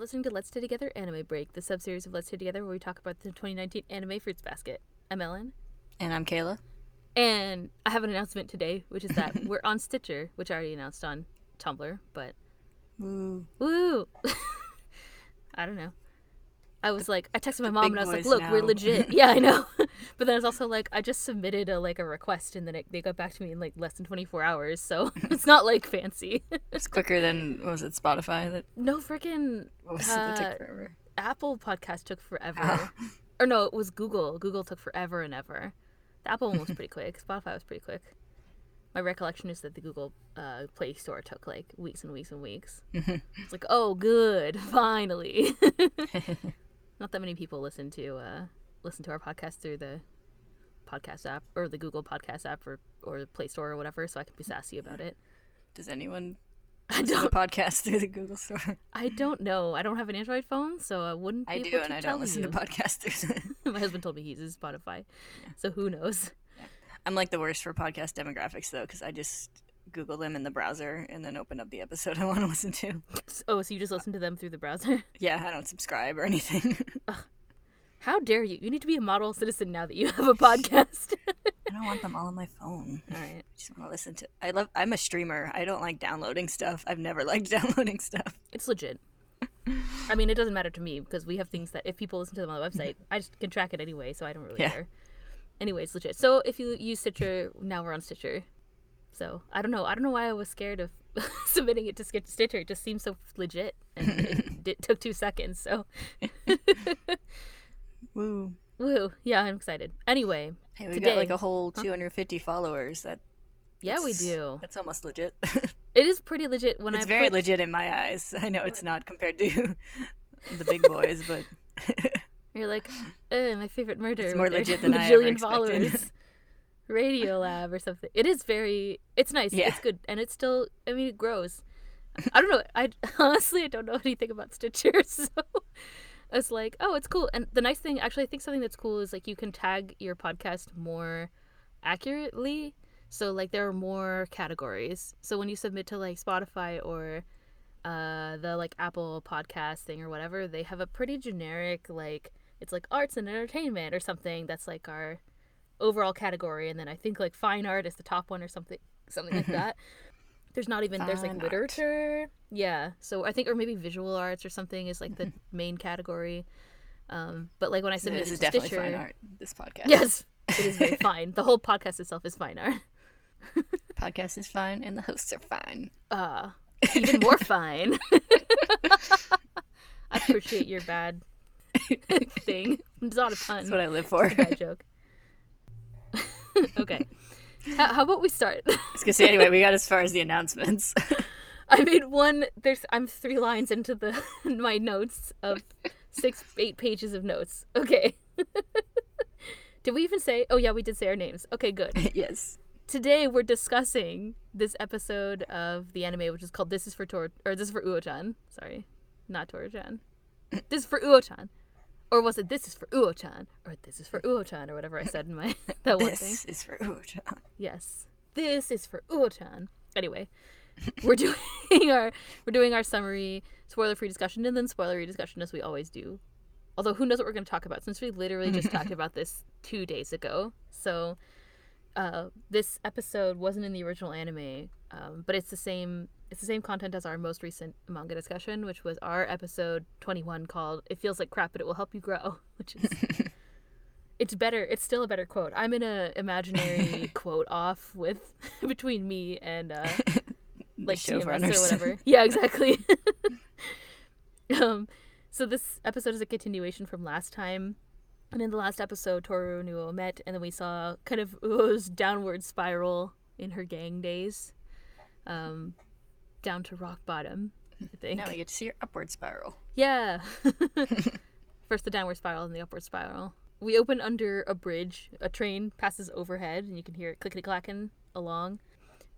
You're listening to Let's Stay Together Anime Break, the sub-series of Let's Stay Together where we talk about the 2019 anime fruits basket. I'm Ellen, And I'm Kayla. and I have an announcement today, which is that we're on Stitcher, which I already announced on Tumblr, but Woo. woo! I don't know. I was like, I texted my mom and I was like, "Look, we're legit." Yeah, I know. but then I was also like I just submitted a like a request, and then it, they got back to me in like less than 24 hours, so it's not like fancy. It's quicker than what was it Spotify that no freaking what was it that Uh. Apple podcast took forever. Oh. Or no, it was Google. Google took forever and ever. The Apple one was pretty quick. Spotify was pretty quick. My recollection is that the Google uh, Play Store took like weeks and weeks and weeks. it's like, oh, good, finally. Not that many people listen to uh, listen to our podcast through the podcast app or the Google Podcast app or or the Play Store or whatever, so I can be sassy about it. Does anyone I listen to don't. the podcast through the Google store? I don't know. I don't have an Android phone, so I wouldn't. Be I do, and I don't listen you. to podcasts My husband told me he uses Spotify, so who knows? I'm like the worst for podcast demographics though, because I just Google them in the browser and then open up the episode I want to listen to. Oh, so you just listen to them through the browser? Yeah, I don't subscribe or anything. How dare you? You need to be a model citizen now that you have a podcast. I don't want them all on my phone. All right. I just want to listen to. I love. I'm a streamer. I don't like downloading stuff. I've never liked downloading stuff. It's legit. I mean, it doesn't matter to me because we have things that if people listen to them on the website, I just can track it anyway, so I don't really Yeah. care. Anyway, it's legit. So if you use Stitcher, now we're on Stitcher. So I don't know. I don't know why I was scared of submitting it to Stitcher. It just seems so legit, and it, it took two seconds. So Woo. woo, yeah, I'm excited. Anyway, Hey, we Today- got like a whole 250 followers. That yeah, we do. That's almost legit. It is pretty legit when I it's I very put- legit in my eyes. I know it's not compared to the big boys, but You're like, uh, my favorite murder. It's more legit than I ever expected. Radio Lab or something. It is very. It's nice. Yeah. It's good, and it's still. I mean, it grows. I don't know. I honestly I don't know anything about Stitcher, so it's like, oh, it's cool. And the nice thing, actually, I think something that's cool is like you can tag your podcast more accurately. So like there are more categories. So when you submit to like Spotify or uh the like Apple podcast thing or whatever, they have a pretty generic like it's like arts and entertainment or something that's like our overall category and then I think like fine art is the top one or something something like that. There's not even there's like Fine art. literature. Yeah. So I think or maybe visual arts or something is like the main category. Um but like when I So submit this is definitely Stitcher, fine art. This podcast. Yes, it is very fine. The whole podcast itself is fine art. podcast is fine, and the hosts are fine. Uh, even more fine. I appreciate your bad thing. It's not a pun. That's what I live for. It's a bad joke. Okay. How, how about we start? I was gonna say anyway. We got as far as the announcements. I made one. There's. I'm three lines into the my notes of six, eight pages of notes. Okay. did we even say? Oh yeah, we did say our names. Okay, good. yes. Today we're discussing this episode of the anime, which is called "This is for Tor" or "This is for Uo-chan." Sorry, not Tora-chan. this is for Uo-chan, or was it "This is for Uo-chan" or "This is for Uo-chan" or whatever I said in my that one thing? This is for Uo-chan. Yes, this is for Uo-chan. Anyway, we're doing our we're doing our summary, spoiler-free discussion, and then spoilery discussion as we always do. Although who knows what we're going to talk about since we literally just talked about this two days ago. So uh, this episode wasn't in the original anime, um, but it's the same. It's the same content as our most recent manga discussion, which was our episode twenty-one called "It Feels Like Crap, but It Will Help You Grow," which is it's better. It's still a better quote. I'm in a imaginary quote off with between me and uh, like TMS or whatever. Yeah, exactly. um, so this episode is a continuation from last time. And in the last episode, Toru and Uo met, and then we saw kind of Uo's downward spiral in her gang days, um, down to rock bottom. I think. Now we get to see your upward spiral. Yeah. First the downward spiral and the upward spiral. We open under a bridge. A train passes overhead, and you can hear it clickety clacking along.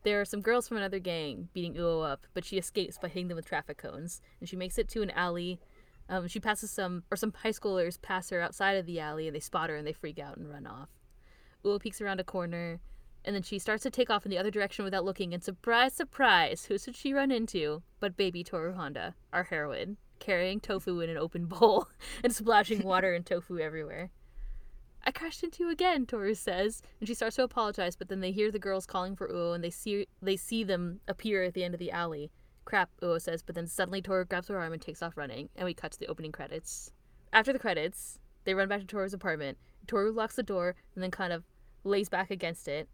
There are some girls from another gang beating Uo up, but she escapes by hitting them with traffic cones. And she makes it to an alley. Um, she passes some, or some high schoolers pass her outside of the alley, and they spot her and they freak out and run off. Uo peeks around a corner, and then she starts to take off in the other direction without looking. And surprise, surprise, who should she run into but baby Toru Honda, our heroine, carrying tofu in an open bowl and splashing water and tofu everywhere. I crashed into you again, Toru says, and she starts to apologize, but then they hear the girls calling for Uo and they see they see them appear at the end of the alley. Crap, Uo says, but then suddenly Toru grabs her arm and takes off running, and we cut to the opening credits. After the credits, they run back to Toru's apartment. Toru locks the door and then kind of lays back against it.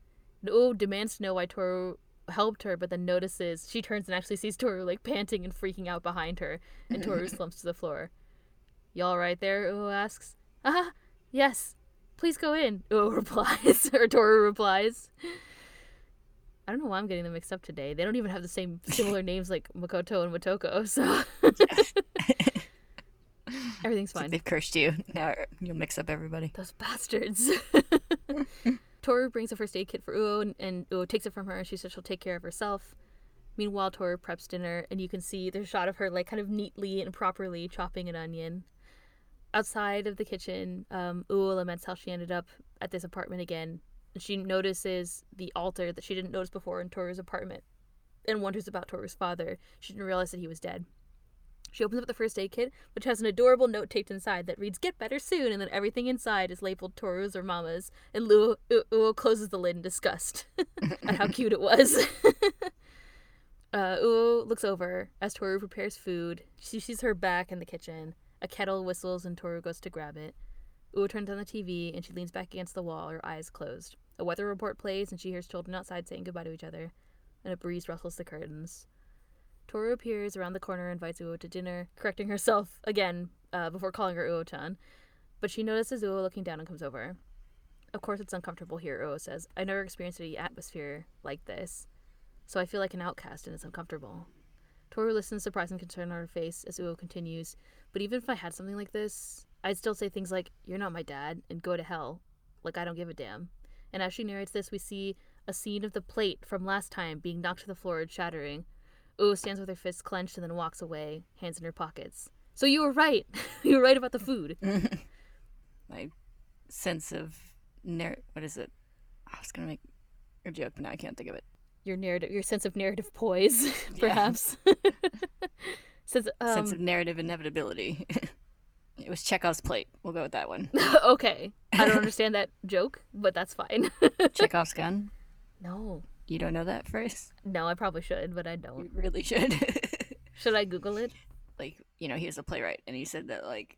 Uo demands to know why Toru helped her, but then notices she turns and actually sees Toru like panting and freaking out behind her, and Toru slumps to the floor. Y'all right there? Uo asks. Ah, yes. Please go in. Uo replies, or Toru replies. I don't know why I'm getting them mixed up today. They don't even have the same similar names like Makoto and Motoko, so everything's fine. They've cursed you. Now you'll mix up everybody. Those bastards. Toru brings a first aid kit for Uo, and, and Uo takes it from her, and she says she'll take care of herself. Meanwhile, Toru preps dinner, and you can see there's a shot of her, like, kind of neatly and properly chopping an onion. Outside of the kitchen, um, Uo laments how she ended up at this apartment again, and she notices the altar that she didn't notice before in Toru's apartment, and wonders about Toru's father. She didn't realize that he was dead. She opens up the first aid kit, which has an adorable note taped inside that reads "Get better soon," and then everything inside is labeled Toru's or Mama's. And Luo, Uo closes the lid in disgust at how cute it was. uh, Uo looks over as Toru prepares food. She sees her back in the kitchen. A kettle whistles and Toru goes to grab it. Uo turns on the TV and she leans back against the wall, her eyes closed. A weather report plays and she hears children outside saying goodbye to each other, and a breeze rustles the curtains. Toru appears around the corner and invites Uo to dinner, correcting herself again uh, before calling her Uo-chan. But she notices Uo looking down and comes over. Of course, it's uncomfortable here, Uo says. I never experienced any atmosphere like this, so I feel like an outcast and it's uncomfortable. Toru listens, surprised and concerned on her face as Uo continues. But even if I had something like this, I'd still say things like, You're not my dad, and go to hell. Like, I don't give a damn. And as she narrates this, we see a scene of the plate from last time being knocked to the floor and shattering. Uo stands with her fists clenched and then walks away, hands in her pockets. So you were right. you were right about the food. My sense of narr- what is it? I was gonna make a joke, but now I can't think of it. Your narrative, your sense of narrative poise, perhaps. sense, um, sense of narrative inevitability. it was Chekhov's plate. We'll go with that one. okay, I don't understand that joke, but that's fine. Chekhov's gun. No. You don't know that phrase? No, I probably should, but I don't. You really should. should I Google it? Like, you know, he was a playwright, and he said that, like,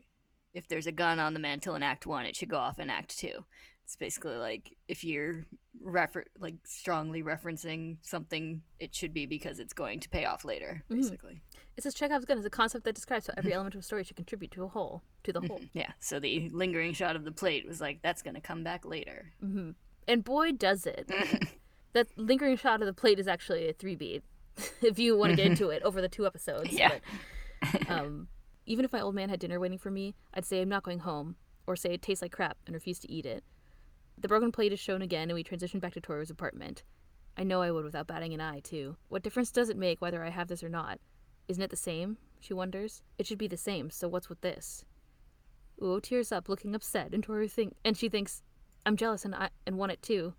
if there's a gun on the mantle in Act 1, it should go off in Act 2. It's basically like if you're refer- like strongly referencing something, it should be because it's going to pay off later, basically. Mm. It says Chekhov's gun is a concept that describes how every element of a story should contribute to a whole, to the whole. Yeah, so the lingering shot of the plate was like, that's going to come back later. hmm And boy, does it. that lingering shot of the plate is actually a three beat, if you want to get into it over the two episodes. Yeah. But, um, even if my old man had dinner waiting for me, I'd say I'm not going home, or say it tastes like crap and refuse to eat it. The broken plate is shown again, and we transition back to Toru's apartment. I know I would without batting an eye, too. What difference does it make whether I have this or not? Isn't it the same? She wonders. It should be the same, so what's with this? Uo tears up, looking upset, and Toru think and she thinks, I'm jealous and I and want it too.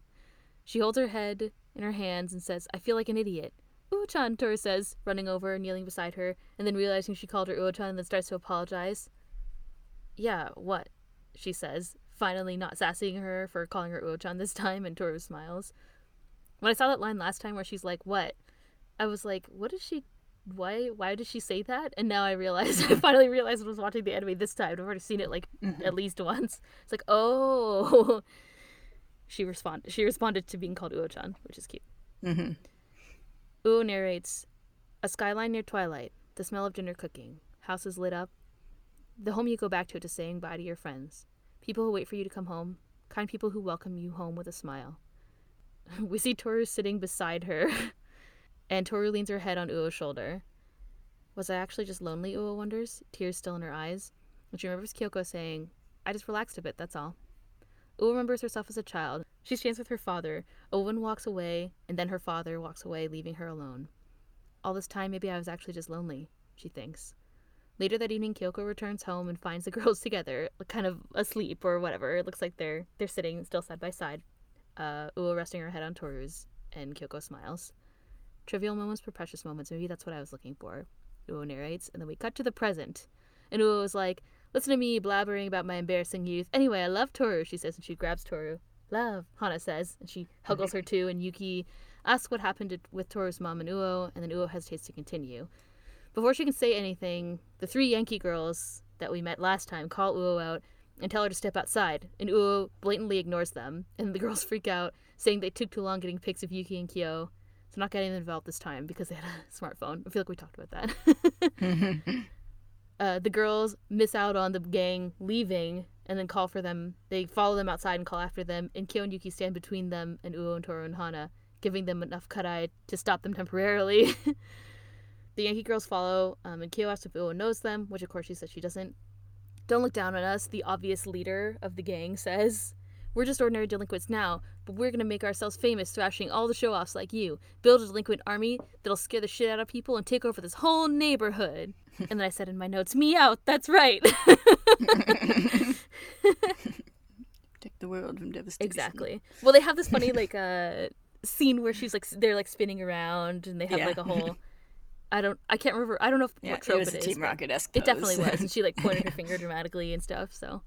She holds her head in her hands and says, I feel like an idiot. Uo-chan, Toru says, running over and kneeling beside her, and then realizing she called her Uo-chan and then starts to apologize. Yeah, what? She says, finally not sassying her for calling her Uo-chan this time, and Toru smiles. When I saw that line last time where she's like, what? I was like, what is she why why did she say that? And now I realize I finally realized I was watching the anime this time. I've already seen it like mm-hmm. at least once. It's like, oh she responded she responded to being called Uo-chan, which is cute. Mm-hmm. Uo narrates a skyline near twilight, the smell of dinner cooking, houses lit up, the home you go back to to saying bye to your friends, people who wait for you to come home, kind people who welcome you home with a smile. we see Toru sitting beside her, and Toru leans her head on Uo's shoulder. Was I actually just lonely? Uo wonders, tears still in her eyes. And she remembers Kyoko saying, I just relaxed a bit, that's all. Uo remembers herself as a child. She stands with her father. Owen walks away, and then her father walks away, leaving her alone. All this time, maybe I was actually just lonely, she thinks. Later that evening, Kyoko returns home and finds the girls together, kind of asleep or whatever. It looks like they're they're sitting still side by side. Uh, Uo resting her head on Toru's, and Kyoko smiles. Trivial moments for precious moments. Maybe that's what I was looking for. Uo narrates, and then we cut to the present. And Uo is like, Listen to me blabbering about my embarrassing youth. Anyway, I love Toru, she says, and she grabs Toru. Love, Hana says, and she huggles her too, and Yuki asks what happened to, with Toru's mom and Uo, and then Uo hesitates to continue. Before she can say anything, the three Yankee girls that we met last time call Uo out and tell her to step outside, and Uo blatantly ignores them, and the girls freak out, saying they took too long getting pics of Yuki and Kyo. So not getting them involved this time because they had a smartphone. I feel like we talked about that. uh, the girls miss out on the gang leaving and then call for them. They follow them outside and call after them, and Kyo and Yuki stand between them and Uo and Toru and Hana, giving them enough eye to stop them temporarily. the Yankee girls follow, um, and Kyo asks if Uo knows them, which of course she says she doesn't. Don't look down on us, the obvious leader of the gang says. We're just ordinary delinquents now, but we're gonna make ourselves famous thrashing all the show offs like you. Build a delinquent army that'll scare the shit out of people and take over this whole neighborhood. and then I said in my notes, me out, that's right. Protect the world from devastation. exactly. Well, they have this funny, like, uh, scene where she's like, they're like spinning around and they have Yeah. like a whole. I don't, I can't remember, I don't know if, Yeah, what it trope was it is. Team Rocket esque. It definitely was. And she like pointed her finger dramatically and stuff. So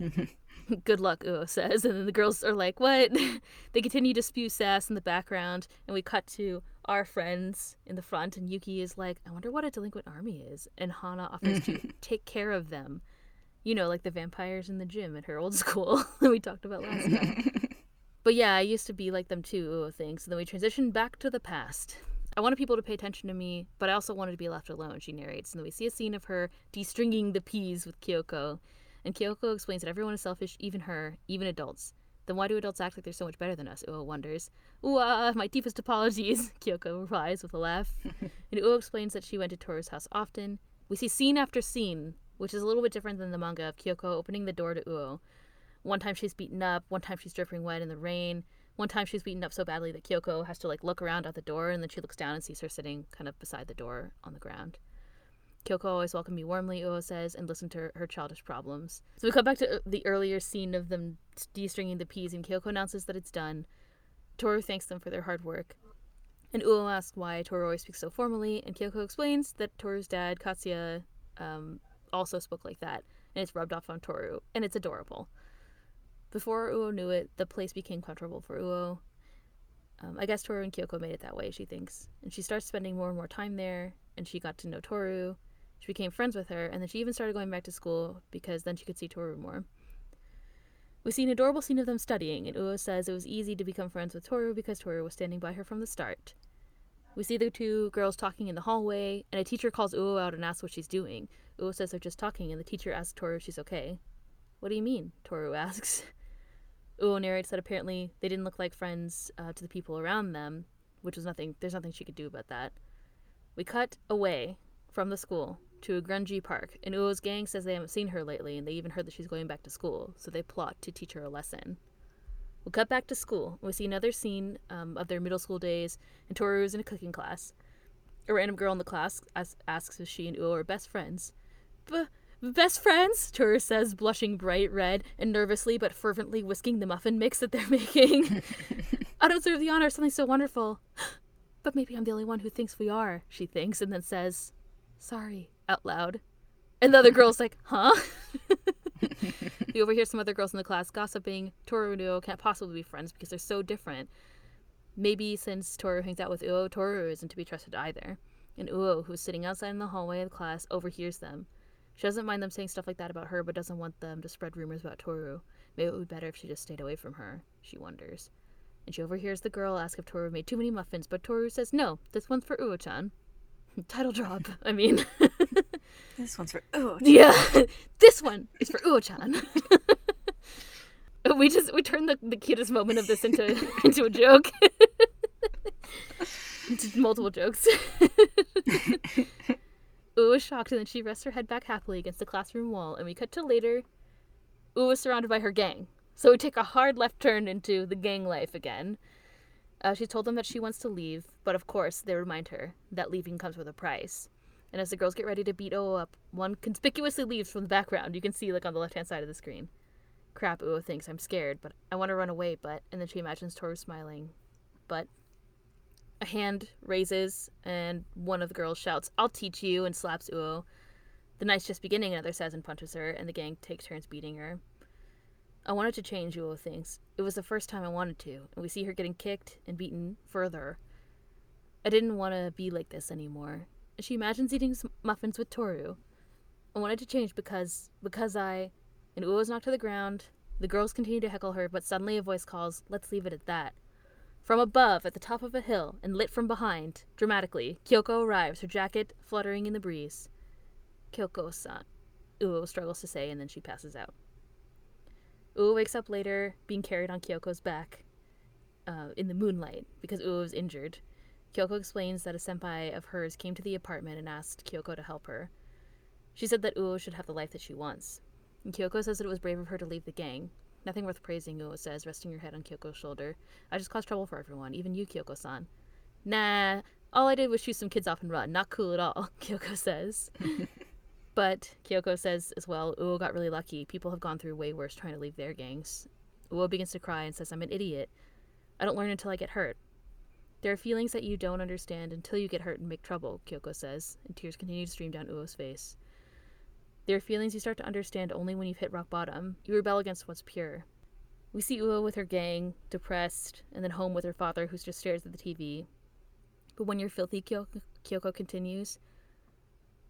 good luck, Uo says. And then the girls are like, what? they continue to spew sass in the background. And we cut to our friends in the front. And Yuki is like, I wonder what a delinquent army is. And Hana offers to take care of them. You know, like the vampires in the gym at her old school that we talked about last time. But yeah, I used to be like them too, Uo thinks. And then we transition back to the past. I wanted people to pay attention to me, but I also wanted to be left alone, she narrates. And then we see a scene of her de-stringing the peas with Kyoko. And Kyoko explains that everyone is selfish, even her, even adults. Then why do adults act like they're so much better than us? Uo wonders. Uh, my deepest apologies, Kyoko replies with a laugh. and Uo explains that she went to Toru's house often. We see scene after scene, which is a little bit different than the manga of Kyoko opening the door to Uo. One time she's beaten up, one time she's dripping wet in the rain, one time she's beaten up so badly that Kyoko has to like look around at the door and then she looks down and sees her sitting kind of beside the door on the ground. Kyoko always welcomed me warmly, Uo says, and listened to her, her childish problems. So we come back to uh, the earlier scene of them de-stringing the peas, and Kyoko announces that it's done. Toru thanks them for their hard work. And Uo asks why Toru always speaks so formally, and Kyoko explains that Toru's dad, Katsuya, um, also spoke like that, and it's rubbed off on Toru, and it's adorable. Before Uo knew it, the place became comfortable for Uo. Um, I guess Toru and Kyoko made it that way, she thinks. And she starts spending more and more time there, and she got to know Toru. She became friends with her, and then she even started going back to school because then she could see Toru more. We see an adorable scene of them studying, and Uo says it was easy to become friends with Toru because Toru was standing by her from the start. We see the two girls talking in the hallway, and a teacher calls Uo out and asks what she's doing. Uo says they're just talking, and the teacher asks Toru if she's okay. What do you mean? Toru asks. Uo narrates that apparently they didn't look like friends uh, to the people around them, which was nothing. There's nothing she could do about that. We cut away from the school to a grungy park, and Uo's gang says they haven't seen her lately, and they even heard that she's going back to school, so they plot to teach her a lesson. We'll cut back to school. And we see another scene um, of their middle school days, and Toru is in a cooking class. A random girl in the class as- asks if she and Uo are best friends. B- best friends? Toru says, blushing bright red and nervously but fervently whisking the muffin mix that they're making. I don't deserve the honor of something so wonderful. But maybe I'm the only one who thinks we are, she thinks, and then says, sorry, out loud. And the other girl's like, huh? you overhear some other girls in the class gossiping. Toru and Uo can't possibly be friends because they're so different. Maybe since Toru hangs out with Uo, Toru isn't to be trusted either. And Uo, who's sitting outside in the hallway of the class, overhears them. She doesn't mind them saying stuff like that about her, but doesn't want them to spread rumors about Toru. Maybe it would be better if she just stayed away from her, she wonders. And she overhears the girl ask if Toru made too many muffins, but Toru says, no, this one's for Uo-chan. Title drop, I mean. This one's for oh Yeah, this one is for Uo-chan. we just we turned the, the cutest moment of this into into a joke. into multiple jokes. Uo is shocked and then she rests her head back happily against the classroom wall and we cut to later. Uo is surrounded by her gang. So we take a hard left turn into the gang life again. Uh, she told them that she wants to leave, but of course they remind her that leaving comes with a price. And as the girls get ready to beat Uo up, one conspicuously leaves from the background. You can see, like, on the left hand side of the screen. Crap, Uo thinks I'm scared, but I want to run away, but. And then she imagines Toru smiling. But. A hand raises, and one of the girls shouts, I'll teach you, and slaps Uo. The night's just beginning, another says and punches her, and the gang takes turns beating her. I wanted to change, Uo thinks. It was the first time I wanted to, and we see her getting kicked and beaten further. I didn't want to be like this anymore. She imagines eating muffins with Toru. I wanted to change because, because I, and Uo is knocked to the ground. The girls continue to heckle her, but suddenly a voice calls, Let's leave it at that. From above, at the top of a hill, and lit from behind, dramatically, Kyoko arrives, her jacket fluttering in the breeze. Kyoko san. Uo struggles to say, and then she passes out. Uo wakes up later, being carried on Kyoko's back uh, in the moonlight because Uo is injured. Kyoko explains that a senpai of hers came to the apartment and asked Kyoko to help her. She said that Uo should have the life that she wants. And Kyoko says that it was brave of her to leave the gang, Nothing worth praising, Uo says, resting her head on Kyoko's shoulder. I just caused trouble for everyone, even you, Kyoko san. Nah, all I did was shoot some kids off and run. Not cool at all, Kyoko says. but Kyoko says as well, Uo got really lucky. People have gone through way worse trying to leave their gangs. Uo begins to cry and says, I'm an idiot. I don't learn until I get hurt. There are feelings that you don't understand until you get hurt and make trouble, Kyoko says, and tears continue to stream down Uo's face. There are feelings you start to understand only when you've hit rock bottom. You rebel against what's pure. We see Uo with her gang, depressed, and then home with her father, who just stares at the TV. But when you're filthy, Kyoko, Kyoko continues,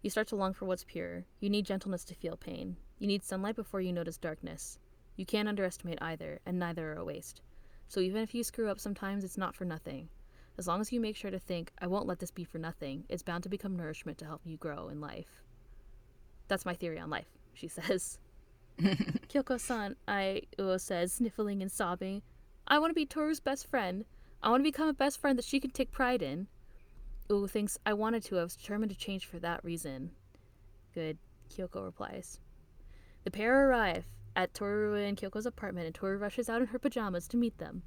you start to long for what's pure. You need gentleness to feel pain. You need sunlight before you notice darkness. You can't underestimate either, and neither are a waste. So even if you screw up sometimes, it's not for nothing. As long as you make sure to think, I won't let this be for nothing, it's bound to become nourishment to help you grow in life. That's my theory on life, she says. Kyoko san, I, Uo says, sniffling and sobbing. I want to be Toru's best friend. I want to become a best friend that she can take pride in. Uo thinks, I wanted to. I was determined to change for that reason. Good, Kyoko replies. The pair arrive at Toru and Kyoko's apartment, and Toru rushes out in her pajamas to meet them.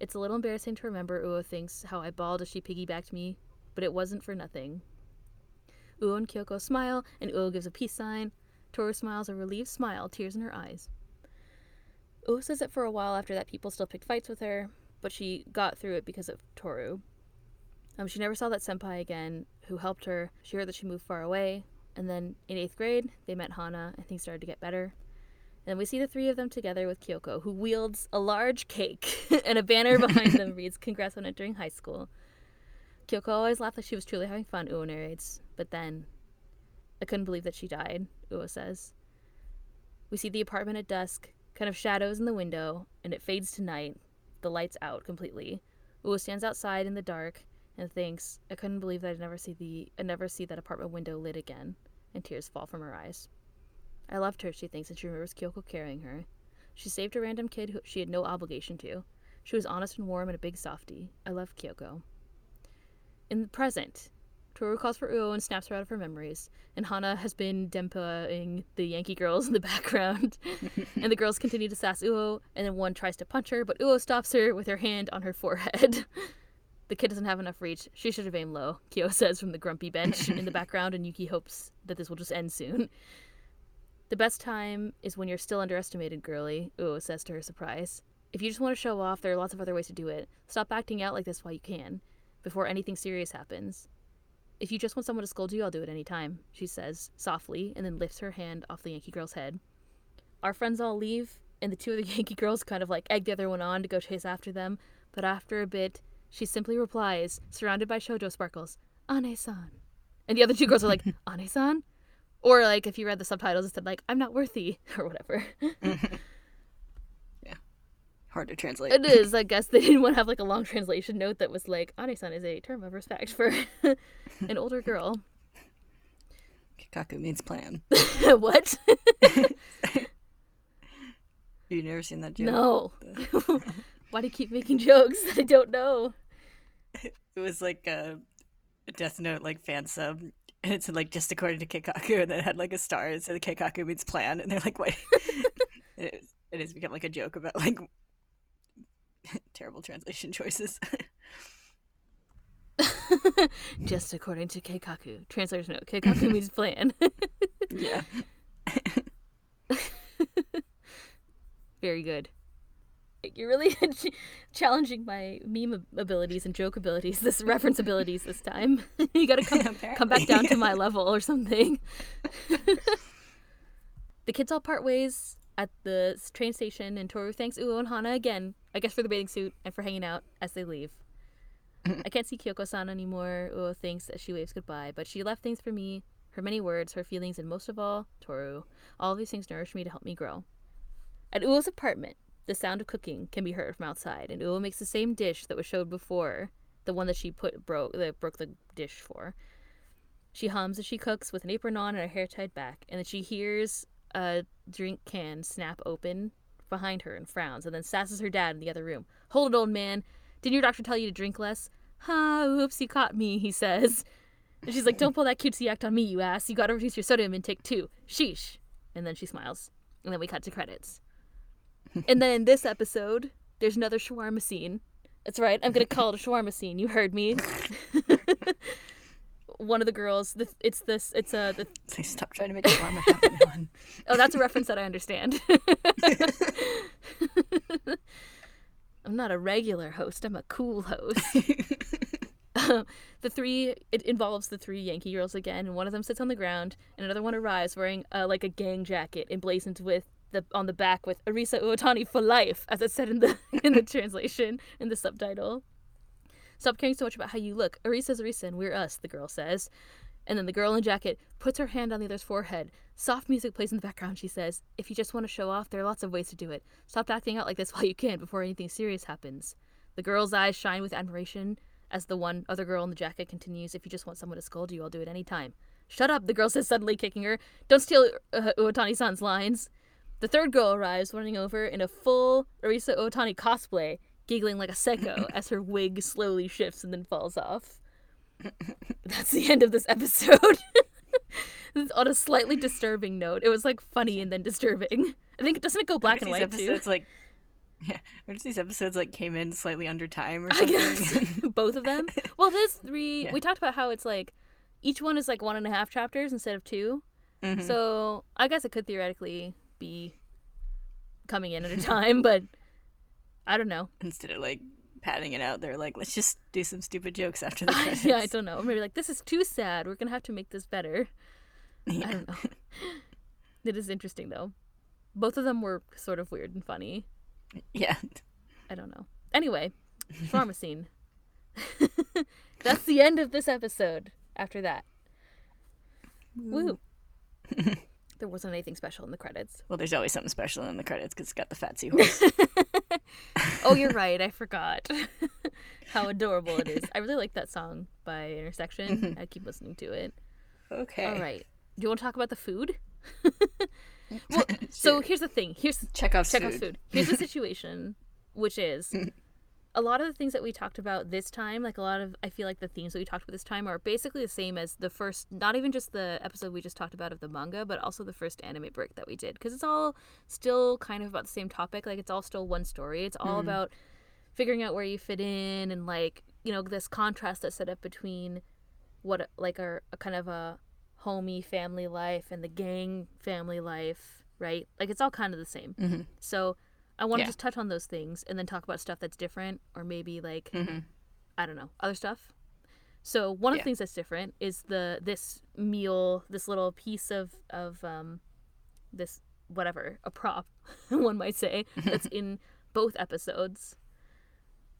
It's a little embarrassing to remember, Uo thinks, how I bawled as she piggybacked me, but it wasn't for nothing. Uo and Kyoko smile, and Uo gives a peace sign. Toru smiles a relieved smile, tears in her eyes. Uo says that for a while after that, people still picked fights with her, but she got through it because of Toru. Um, she never saw that senpai again who helped her. She heard that she moved far away, and then in eighth grade, they met Hana, and things started to get better. And we see the three of them together with Kyoko, who wields a large cake, and a banner behind them reads, Congrats on entering high school. Kyoko always laughed like she was truly having fun, Uo narrates. But then, I couldn't believe that she died, Uo says. We see the apartment at dusk, kind of shadows in the window, and it fades to night, the lights out completely. Uo stands outside in the dark and thinks, I couldn't believe that I'd never see the I'd never see that apartment window lit again, and tears fall from her eyes. I loved her, she thinks, and she remembers Kyoko carrying her. She saved a random kid who she had no obligation to. She was honest and warm and a big softie. I love Kyoko. In the present, Toru calls for Uo and snaps her out of her memories, and Hana has been dempa the Yankee girls in the background. and the girls continue to sass Uo, and then one tries to punch her, but Uo stops her with her hand on her forehead. the kid doesn't have enough reach. She should have aimed low, Kyo says from the grumpy bench in the background, and Yuki hopes that this will just end soon. The best time is when you're still underestimated, girly, Uo says to her surprise. If you just want to show off, there are lots of other ways to do it. Stop acting out like this while you can before anything serious happens. If you just want someone to scold you, I'll do it any time, she says, softly, and then lifts her hand off the Yankee girl's head. Our friends all leave, and the two of the Yankee girls kind of like egg the other one on to go chase after them, but after a bit, she simply replies, surrounded by shoujo sparkles, Ane-san. And the other two girls are like, Ane-san? Or like if you read the subtitles, it said like, I'm not worthy, or whatever. Yeah. Hard to translate. It is. I guess they didn't want to have like a long translation note that was like, Ane-san is a term of respect for an older girl. Kikaku means plan. what? you never seen that joke? No. Why do you keep making jokes? I don't know. It was like a, a Death Note like fan sub, and it's like just according to Kikaku, and then it had like a star. And so the Kikaku means plan, and they're like, what? it, it has become like a joke about like terrible translation choices. Just according to Keikaku. Translator's note. Keikaku means plan. yeah. Very good. You're really challenging my meme abilities and joke abilities, this reference abilities this time. you gotta come, come back down to my level or something. the kids all part ways at the train station, and Toru thanks Uo and Hana again, I guess for the bathing suit and for hanging out as they leave. I can't see Kyoko san anymore, Uo thinks as she waves goodbye, but she left things for me her many words, her feelings, and most of all, Toru. All of these things nourish me to help me grow. At Uo's apartment, the sound of cooking can be heard from outside, and Uo makes the same dish that was showed before, the one that she put broke that broke the dish for. She hums as she cooks with an apron on and her hair tied back, and then she hears a drink can snap open behind her and frowns, and then sasses her dad in the other room. Hold it, old man. Didn't your doctor tell you to drink less? Ha, oops, you caught me, he says. And she's like, Don't pull that cutesy act on me, you ass. You gotta reduce your sodium intake too. Sheesh. And then she smiles. And then we cut to credits. And then in this episode, there's another shawarma scene. That's right, I'm gonna call it a shawarma scene. You heard me. One of the girls, the, it's this, it's a. The... Please stop trying to make shawarma happen. Oh, that's a reference that I understand. I'm not a regular host. I'm a cool host. the three it involves the three Yankee girls again, and one of them sits on the ground, and another one arrives wearing uh, like a gang jacket emblazoned with the on the back with Arisa Uotani for life, as it said in the in the translation in the subtitle. Stop caring so much about how you look. Arisa's Arisa, and we're us. The girl says. And then the girl in jacket puts her hand on the other's forehead. Soft music plays in the background. She says, If you just want to show off, there are lots of ways to do it. Stop acting out like this while you can before anything serious happens. The girl's eyes shine with admiration as the one other girl in the jacket continues, If you just want someone to scold you, I'll do it any time. Shut up, the girl says, suddenly kicking her. Don't steal uh, Uotani san's lines. The third girl arrives, running over in a full Arisa Uotani cosplay, giggling like a seko as her wig slowly shifts and then falls off. That's the end of this episode. on a slightly disturbing note. It was like funny and then disturbing. I think doesn't it go black and white episodes, too? Like, yeah, or these episodes like came in slightly under time or something. I guess both of them. Well, there's three. Yeah. We talked about how it's like each one is like one and a half chapters instead of 2 mm-hmm. So I guess it could theoretically be coming in at a time, but I don't know. Instead of like padding it out, they're like, let's just do some stupid jokes after the credits. yeah, I don't know. Or maybe like, this is too sad. We're gonna have to make this better. Yeah. I don't know. it is interesting though. Both of them were sort of weird and funny. Yeah. I don't know. Anyway, pharma scene. That's the end of this episode. After that, woo. There wasn't anything special in the credits. Well, there's always something special in the credits because it's got the fat seahorse. oh, you're right. I forgot how adorable it is. I really like that song by Intersection. Mm-hmm. I keep listening to it. Okay. All right. Do you want to talk about the food? well, sure. so here's the thing. Here's Chekhov's, Chekhov's food. food. Here's the situation, which is a lot of the things that we talked about this time, like a lot of, I feel like the themes that we talked about this time are basically the same as the first, not even just the episode we just talked about of the manga, but also the first anime break that we did. Because it's all still kind of about the same topic. Like it's all still one story. It's all mm. about figuring out where you fit in and like, you know, this contrast that's set up between what, like, a, a kind of a homey family life and the gang family life, right? Like it's all kind of the same. Mm-hmm. So, I want to yeah. just touch on those things and then talk about stuff that's different or maybe like mm-hmm. I don't know, other stuff. So one of yeah. the things that's different is the this meal, this little piece of of um this whatever, a prop, one might say, that's in both episodes.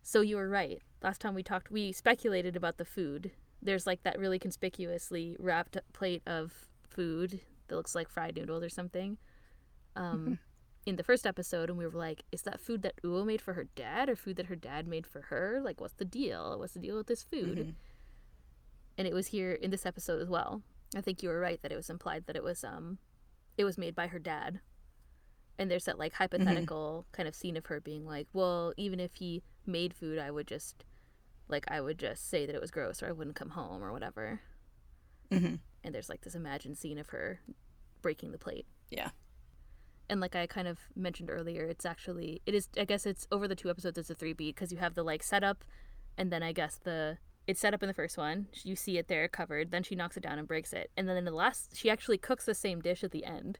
So you were right. Last time we talked, we speculated about the food. There's like that really conspicuously wrapped plate of food that looks like fried noodles or something. Um, mm-hmm in the first episode and we were like, is that food that Uo made for her dad or food that her dad made for her? Like, what's the deal? What's the deal with this food? Mm-hmm. And it was here in this episode as well. I think you were right that it was implied that it was um it was made by her dad. And there's that like mm-hmm. hypothetical mm-hmm. kind of scene of her being like, well, even if he made food, I would just like I would just say that it was gross or I wouldn't come home or whatever. Mm-hmm. And there's like this imagined scene of her breaking the plate. Yeah and like I kind of mentioned earlier, it's actually it is I guess it's over the two episodes it's a three beat because you have the like setup, and then I guess the it's set up in the first one. You see it there covered. Then she knocks it down and breaks it, and then in the last she actually cooks the same dish at the end,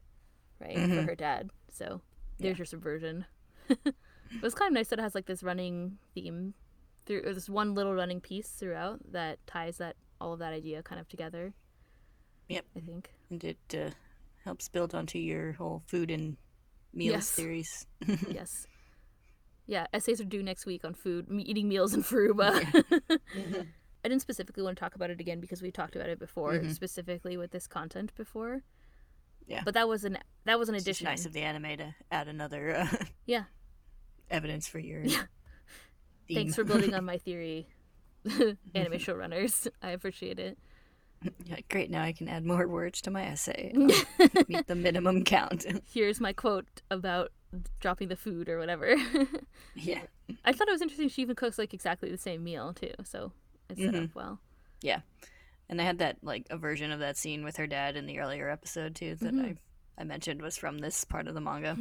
right mm-hmm. for her dad. So there's yeah. your subversion. It was kind of nice that it has like this running theme through or this one little running piece throughout that ties that all of that idea kind of together. Yep. I think. And it uh, helps build onto your whole food and meals Yes. theories. yes. Yeah, essays are due next week on food, me eating meals in Furuba. I didn't specifically want to talk about it again because we talked about it before, Mhm. specifically with this content before. Yeah. But that was an that was an It's addition. nice of the anime to add another uh, Yeah. evidence for your Yeah. theme. Thanks for building on my theory, anime showrunners. I appreciate it. Yeah, great. Now I can add more words to my essay. Meet the minimum count. Here's my quote about dropping the food or whatever. yeah. I thought it was interesting. She even cooks like exactly the same meal too, so it's set Mhm. up well. Yeah, and I had that like a version of that scene with her dad in the earlier episode too that Mhm. I I mentioned was from this part of the manga.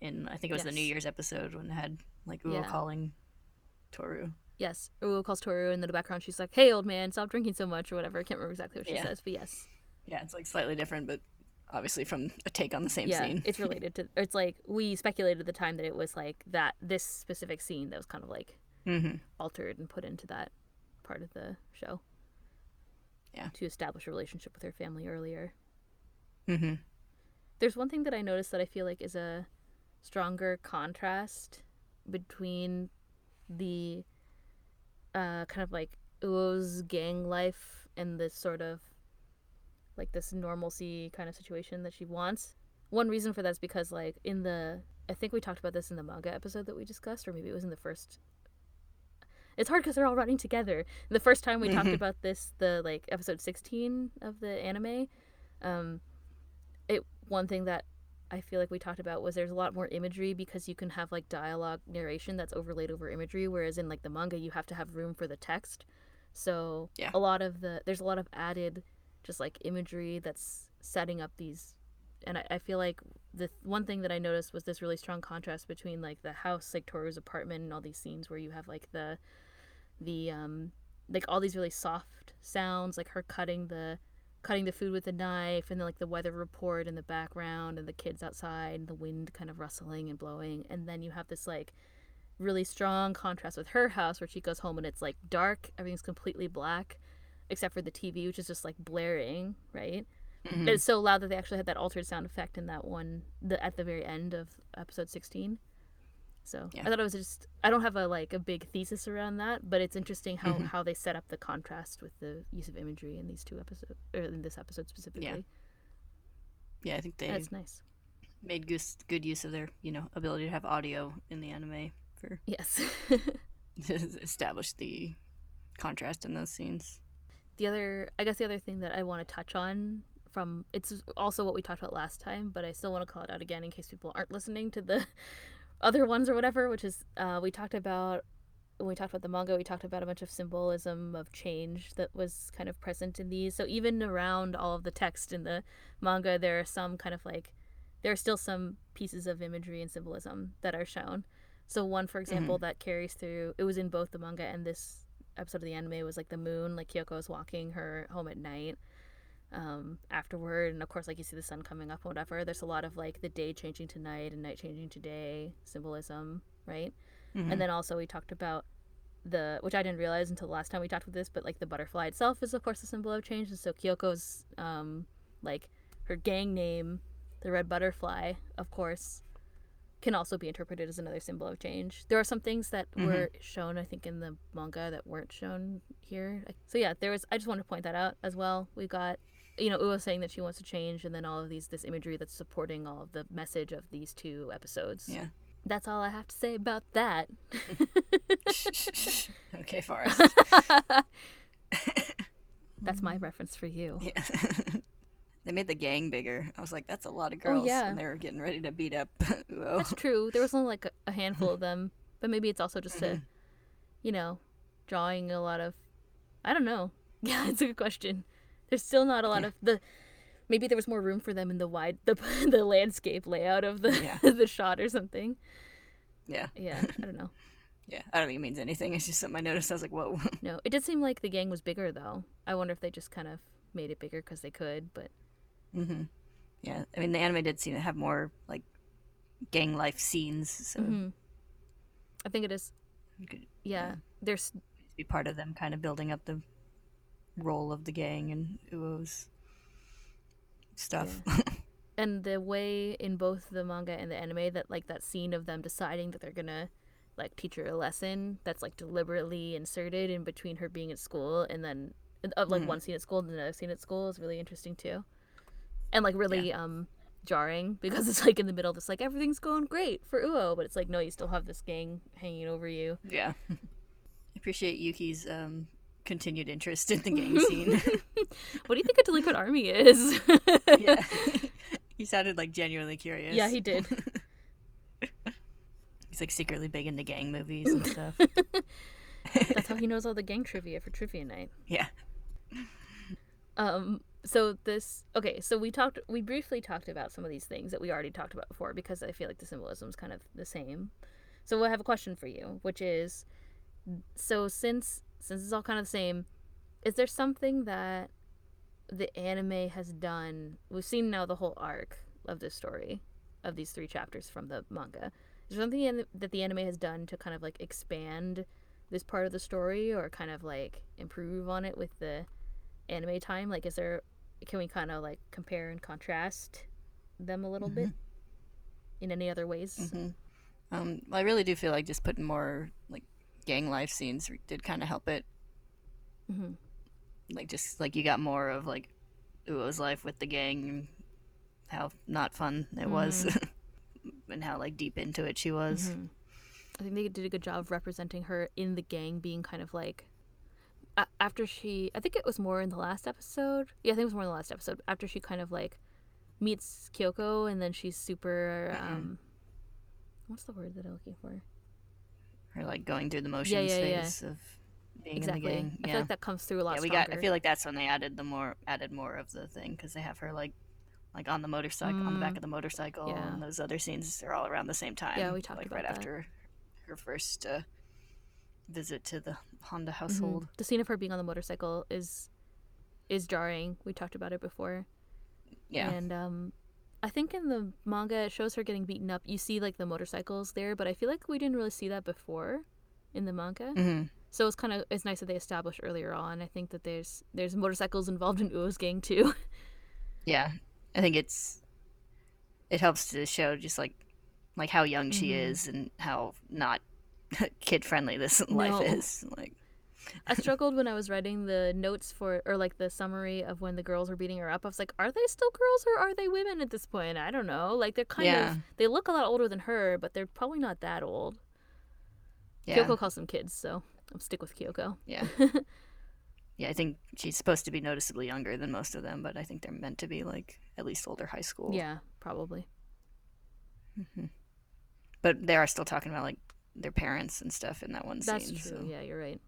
In I think it was the New Year's episode when it had like Uo Yeah. calling Toru. Yes, Uo calls Toru, and in the background she's like, "Hey, old man, stop drinking so much," or whatever. I can't remember exactly what she Yeah. says, but yes, Yeah, it's like slightly different, but obviously from a take on the same yeah, scene. it's related to. It's like we speculated at the time that it was like that this specific scene that was kind of like hmm altered and put into that part of the show. Yeah. To establish a relationship with her family earlier. hmm There's one thing that I noticed that I feel like is a stronger contrast between the uh, kind of like Uo's gang life and this sort of like this normalcy kind of situation that she wants. One reason for that is because like in the I think we talked about this in the manga episode that we discussed, or maybe it was in the first. It's hard because they're all running together. The first time we talked Mhm. about this, the like episode sixteen of the anime, um, it one thing that I feel like we talked about was there's a lot more imagery because you can have like dialogue narration that's overlaid over imagery, whereas in like the manga you have to have room for the text. So Yeah. a lot of the there's a lot of added just like imagery that's setting up these and I, I feel like the th- one thing that I noticed was this really strong contrast between like the house, like Toru's apartment, and all these scenes where you have like the, the um, like all these really soft sounds, like her cutting the, cutting the food with a knife, and then like the weather report in the background, and the kids outside, and the wind kind of rustling and blowing, and then you have this like, really strong contrast with her house where she goes home and it's like dark, everything's completely black, except for the TV, which is just like blaring, right? Mhm. It's so loud that they actually had that altered sound effect in that one the, at the very end of episode 16. So Yeah. I thought it was just I don't have a like a big thesis around that, but it's interesting how, Mhm. how they set up the contrast with the use of imagery in these two episodes or in this episode specifically. Yeah. Yeah, I think they That's nice. made good, good use of their, you know, ability to have audio in the anime for Yes. to establish the contrast in those scenes. the other I guess the other thing that I want to touch on from it's also what we talked about last time, but I still want to call it out again in case people aren't listening to the other ones or whatever, which is uh, we talked about when we talked about the manga, we talked about a bunch of symbolism of change that was kind of present in these. So even around all of the text in the manga, there are some kind of like there are still some pieces of imagery and symbolism that are shown. So one, for example, that carries through. It was in both the manga and this episode of the anime was like the moon, like Kyoko is walking her home at night um, afterward, and of course, like you see the sun coming up whatever. There's a lot of like the day changing to night and night changing to day symbolism, right? Mhm. And then also we talked about the which I didn't realize until the last time we talked about this, but like the butterfly itself is of course a symbol of change, and so Kyoko's um, like her gang name, the red butterfly, of course, can also be interpreted as another symbol of change. There are some things that Mhm. were shown, I think, in the manga that weren't shown here. So yeah, there was. I just want to point that out as well. We got, you know, Uo saying that she wants to change, and then all of these this imagery that's supporting all of the message of these two episodes. yeah. That's all I have to say about that. okay, Forrest. That's my reference for you. Yeah. they made the gang bigger. I was like, that's a lot of girls. Oh, yeah. And they were getting ready to beat up Uo. That's true. There was only like a, handful of them, but maybe it's also just a, Mhm. you know, drawing a lot of. I don't know. Yeah, it's a good question. There's still not a lot Yeah. of the. Maybe there was more room for them in the wide the the landscape layout of the Yeah. the shot or something. Yeah. Yeah, I don't know. Yeah. I don't think it means anything. It's just something I noticed. I was like, whoa. No, it did seem like the gang was bigger though. I wonder if they just kind of made it bigger because they could, but hmm Yeah. I mean, the anime did seem to have more, like, gang life scenes. So Mhm. I think it is. Could Yeah, Yeah. there's be part of them, kind of building up the role of the gang and Uo's stuff. and the way in both the manga and the anime that like that scene of them deciding that they're gonna like teach her a lesson that's like deliberately inserted in between her being at school and then of like Mhm. one scene at school and another scene at school is really interesting too and like really um jarring because it's like in the middle of this like everything's going great for uo but it's like no you still have this gang hanging over you yeah. I appreciate Yuki's um, continued interest in the gang scene. what do you think a delinquent army is yeah. he sounded like genuinely curious. yeah he did He's like secretly big into gang movies and stuff. that's how he knows all the gang trivia for trivia night yeah. Um so this okay, so we talked we briefly talked about some of these things that we already talked about before because I feel like the symbolism is kind of the same. So I have a question for you, which is so since since it's all kind of the same, is there something that the anime has done? We've seen now the whole arc of this story of these three chapters from the manga. Is there something in, that the anime has done to kind of like expand this part of the story or kind of like improve on it with the anime time? Like, is there, can we kind of like compare and contrast them a little bit in any other ways? hmm Um, I really do feel like just putting more like gang life scenes did kind of help it. hmm Like just like you got more of like Uo's life with the gang, how not fun it was, and how like deep into it she was. Mhm. I think they did a good job of representing her in the gang being kind of like a- after she I think it was more in the last episode. Yeah, I think it was more in the last episode after she kind of like meets Kyoko and then she's super um what's the word that I'm looking for? Or like going through the motions yeah, yeah. phase of being exactly. in the gang. Yeah. I feel like that comes through a lot yeah, we stronger. got. I feel like that's when they added the more added more of the thing because they have her like like on the motorcycle on the back Mm. of the motorcycle, Yeah. and those other scenes are all around the same time. Yeah, we talked like about right that. after her first uh, visit to the Honda Mhm. household. The scene of her being on the motorcycle is is jarring. We talked about it before. Yeah, And um I think in the manga it shows her getting beaten up. You see like the motorcycles there, but I feel like we didn't really see that before in the manga. hmm So it's kind of it's nice that they established earlier on. I think that there's there's motorcycles involved in Uo's gang too. yeah. I think it's it helps to show just like like how young she Mhm. is and how not kid friendly this life No. is. Like, I struggled when I was writing the notes for or like the summary of when the girls were beating her up. I was like, are they still girls or are they women at this point? I don't know. Like they're kind Yeah. of they look a lot older than her, but they're probably not that old. yeah, Kyoko calls them kids, so I'll stick with Kyoko. yeah. Yeah, I think she's supposed to be noticeably younger than most of them, but I think they're meant to be like at least older high school. Yeah, probably. Mhm. But they are still talking about like their parents and stuff in that one That's scene. true. so- Yeah, you're right.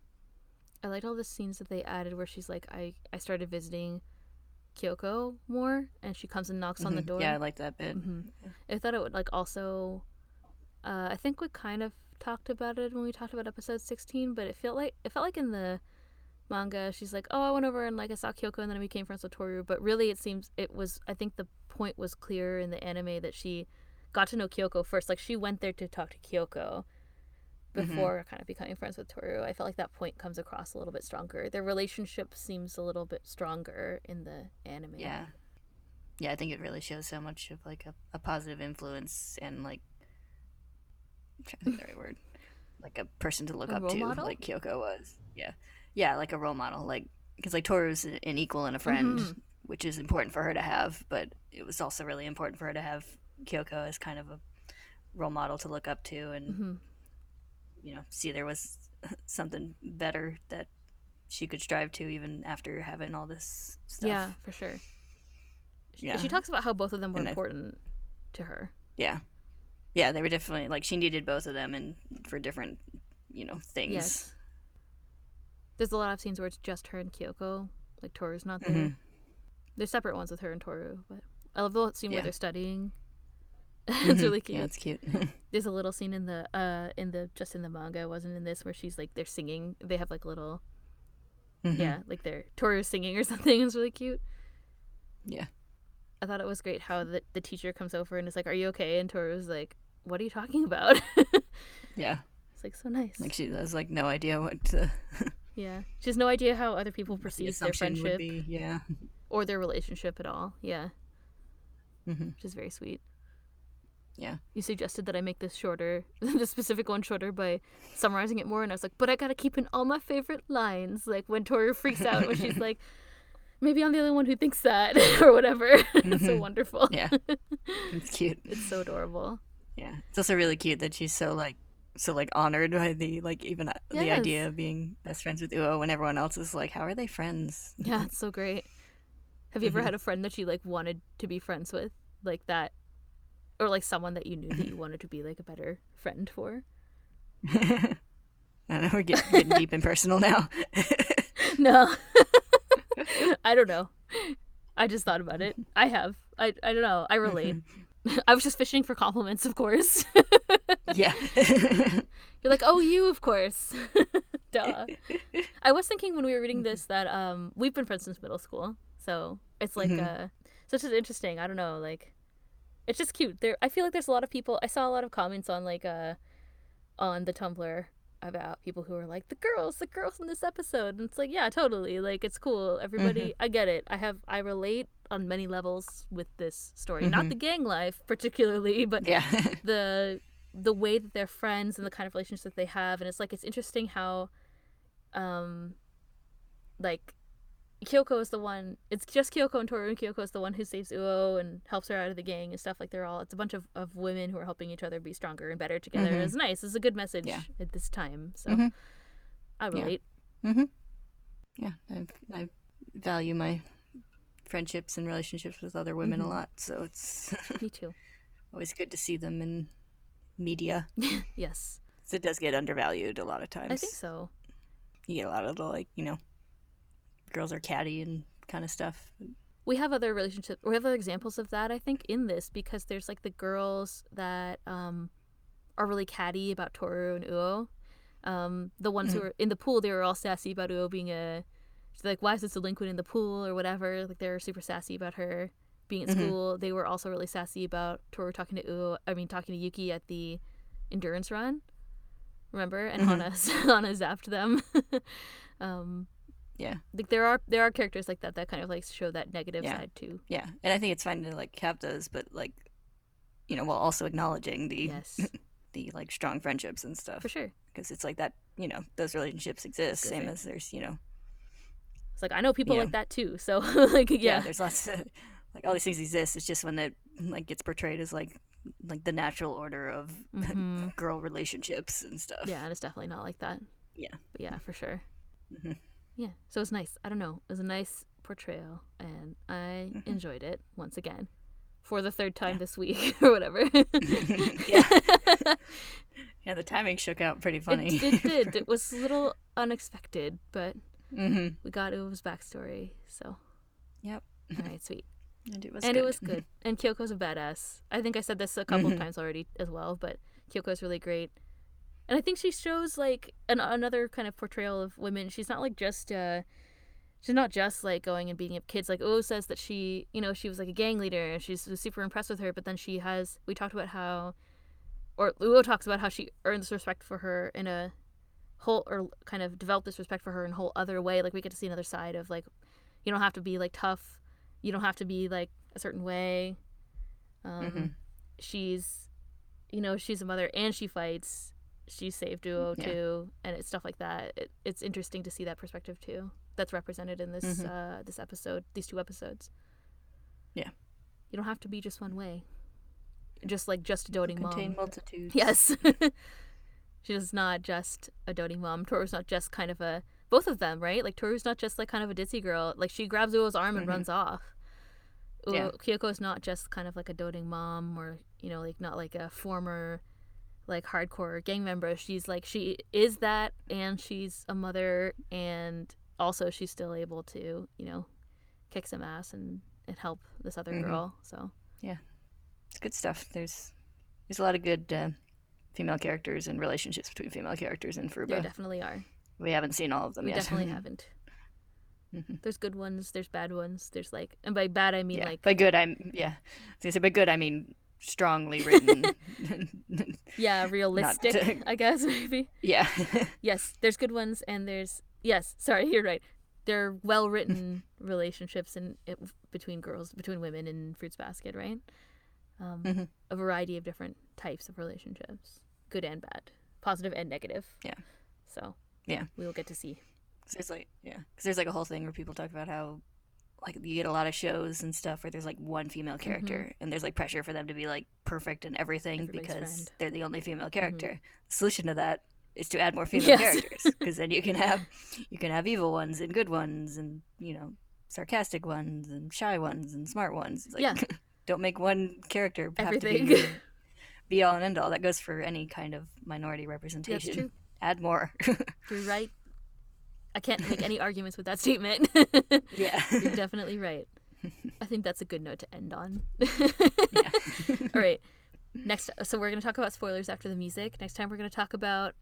I liked all the scenes that they added where she's like, I, I started visiting Kyoko more, and she comes and knocks on the Mhm. door. Yeah, I like that bit. hmm I thought it would like also. Uh, I think we kind of talked about it when we talked about episode sixteen, but it felt like it felt like in the manga she's like, oh, I went over and like I saw Kyoko and then I became friends with Toru, but really it seems it was. I think the point was clear in the anime that she got to know Kyoko first. Like she went there to talk to Kyoko Mhm. before kind of becoming friends with Toru. I felt like that point comes across a little bit stronger. Their relationship seems a little bit stronger in the anime. Yeah. Yeah, I think it really shows so much of like a, a positive influence and like I'm trying to think of the right word. Like a person to look A up to, model? like Kyoko was. Yeah. Yeah, like a role model. Like, because like Toru's an equal and a friend, Mhm. which is important for her to have, but it was also really important for her to have Kyoko as kind of a role model to look up to and, hmm you know, see there was something better that she could strive to even after having all this stuff. Yeah, for sure. She- Yeah. She talks about how both of them were And I- important to her. Yeah. Yeah, they were definitely like she needed both of them and for different, you know, things. Yes. There's a lot of scenes where it's just her and Kyoko. Like Toru's not there. Mhm. There's separate ones with her and Toru, but I love the scene where they're studying. It's Mhm. really cute. Yeah, it's cute. There's a little scene in the uh in the just in the manga, wasn't in this, where she's like they're singing. They have like little Mhm. yeah, like they're Toru's singing or something. It's really cute. Yeah. I thought it was great how the the teacher comes over and is like, "Are you okay?" And Toru's like, "What are you talking about?" Yeah. It's like so nice. Like she has like no idea what to, yeah, she has no idea how other people the perceive their assumption would friendship be. Yeah. or their relationship at all. Yeah, hmm which is very sweet. Yeah. You suggested that I make this shorter, the specific one shorter by summarizing it more, and I was like, but I gotta keep in all my favorite lines, like when Toru freaks out when she's like, maybe I'm the only one who thinks that or whatever. it's so Mhm. wonderful. Yeah. It's cute. It's so adorable. Yeah. It's also really cute that she's so like so like honored by the like even uh, the idea of being best friends with Uo when everyone else is like, how are they friends? Yeah, it's so great. Have you ever Mhm. had a friend that you like wanted to be friends with, like that, or like someone that you knew that you wanted to be like a better friend for? I don't know, we're getting, getting deep and personal now. No, I don't know. I just thought about it. I have. I I don't know. I relate. I was just fishing for compliments, of course. yeah. You're like, oh, you, of course. Duh. I was thinking when we were reading this that um we've been friends since middle school, so it's like Mhm. uh, so it's just interesting. I don't know, like, it's just cute. There, I feel like there's a lot of people. I saw a lot of comments on like uh, on the Tumblr about people who are like the girls, the girls in this episode, and it's like, yeah, totally. Like, it's cool. Everybody, I get it. I have, I relate on many levels with this story. Not Mhm. the gang life particularly, but yeah. the the way that they're friends and the kind of relationships that they have and it's like it's interesting how um like Kyoko is the one it's just Kyoko and Toru and Kyoko is the one who saves Uo and helps her out of the gang and stuff like they're all it's a bunch of, of women who are helping each other be stronger and better together Mhm. it's nice it's a good message Yeah. at this time so Mhm. I relate hmm Yeah. I, I value my friendships and relationships with other women a lot, so it's me too always good to see them in media. yes 'Cause It does get undervalued a lot of times. I think so You get a lot of the like, you know, girls are catty and kind of stuff. we have other relationships we have other examples of that i think in this because there's like the girls that um are really catty about toru and uo um the ones who Mhm. are in the pool they were all sassy about uo being a like why is this delinquent in the pool or whatever like they're super sassy about her being at Mhm. school they were also really sassy about toru talking to uo i mean talking to yuki at the endurance run remember and Mhm. hana hana zapped them um Yeah. like there are there are characters like that that kind of like show that negative Yeah. side too Yeah. And I think it's fine to like have those, but like, you know, while also acknowledging the yes the like strong friendships and stuff for sure because it's like that, you know, those relationships exist. Same as there's, you know, it's like i know people like that too so like yeah, yeah, there's lots of like all these things exist. It's just when it like gets portrayed as like like the natural order of Mhm. girl relationships and stuff. yeah and it's definitely not like that Yeah. but yeah for sure Mhm. Yeah so it's nice i don't know it was a nice portrayal and i Mhm. enjoyed it once again for the third time this week or whatever Yeah. Yeah, the timing shook out pretty funny. it, it did it was a little unexpected but hmm we got Uo's backstory so Yep. all right sweet And it was and good. it was good. And Kyoko's a badass. I think I said this a couple of times already as well, but Kyoko's really great. And I think she shows like an, another kind of portrayal of women. She's not like just uh she's not just like going and beating up kids. Like Uo says that she, you know, she was like a gang leader and she's super impressed with her, but then she has we talked about how or Uo talks about how she earns respect for her in a whole or kind of developed this respect for her in a whole other way. Like we get to see another side of like you don't have to be like tough. You don't have to be like a certain way. Um, Mhm. She's, you know, she's a mother and she fights. She saved Uo Yeah. too, and it's stuff like that. It, it's interesting to see that perspective too. That's represented in this Mhm. uh, this episode, these two episodes. Yeah. You don't have to be just one way. Just like just a doting Contain mom. multitudes. Yes. She's not just a doting mom. Toru's not just kind of a both of them, right? Like Toru's not just like kind of a ditzy girl. Like she grabs Uo's arm and Mhm. runs off. Yeah. Kyoko's not just kind of like a doting mom or, you know, like not like a former like hardcore gang member. She's like she is that and she's a mother and also she's still able to, you know, kick some ass and, and help this other Mhm. girl. So Yeah. It's good stuff. There's there's a lot of good uh, female characters and relationships between female characters in there Furuba. definitely are. we haven't seen all of them We yet. definitely haven't. Mhm. There's good ones, there's bad ones. There's like, and by bad I mean yeah. like, by good, I'm yeah. I was gonna say by good, I mean strongly written. yeah, realistic, to- I guess maybe. yeah. Yes, there's good ones and there's yes, sorry, you're right. There are well-written relationships in it, between girls, between women in Fruits Basket, right? Um, Mhm. A variety of different types of relationships, good and bad, positive and negative. Yeah. So Yeah. we will get to see. 'Cause there's like yeah, 'Cause there's like a whole thing where people talk about how like you get a lot of shows and stuff where there's like one female character and there's like pressure for them to be like perfect and everything Mm-hmm. Everybody's because friend. Mm-hmm. they're the only female character. The solution to that is to add more female Yes. characters because then you can have you can have evil ones and good ones and you know sarcastic ones and shy ones and smart ones. It's like, Yeah. don't make one character have Everything. to be be all and end all. That goes for any kind of minority representation. true. Add more. You're right. I can't make any arguments with that statement. yeah. You're definitely right. I think that's a good note to end on. yeah. All right. Next, so we're going to talk about spoilers after the music. Next time, we're going to talk about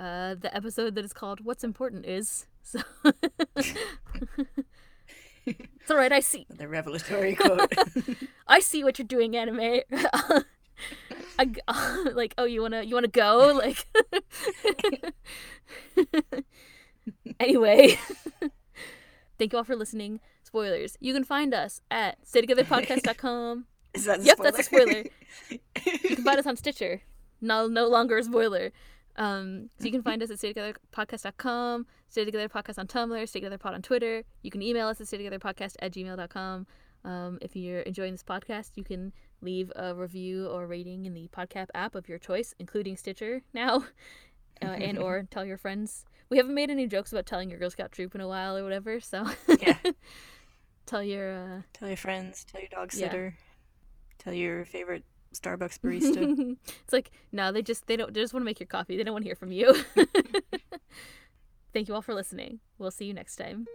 uh, the episode that is called "What's Important Is." So it's all right. I see. The revelatory quote. I see what you're doing, anime. I g like, oh, you wanna, you wanna go? Like, anyway, thank you all for listening. Spoilers. You can find us at staytogetherpodcast.com. Is that a Yep, that's a spoiler? You can find us on Stitcher. No, no longer a spoiler. Um, so you can find us at staytogetherpodcast.com, Stay Together Podcast on Tumblr, Stay Together Pod on Twitter. You can email us at staytogetherpodcast at gmail.com. Um, if you're enjoying this podcast, you can leave a review or rating in the podcast app of your choice, including Stitcher now, uh, and or tell your friends. We haven't made any jokes about telling your Girl Scout troop in a while or whatever, so yeah. tell your uh, Tell your friends. Tell your dog Yeah. sitter. Tell your favorite Starbucks barista. it's like no, they just they don't they just want to make your coffee. They don't want to hear from you. Thank you all for listening. We'll see you next time.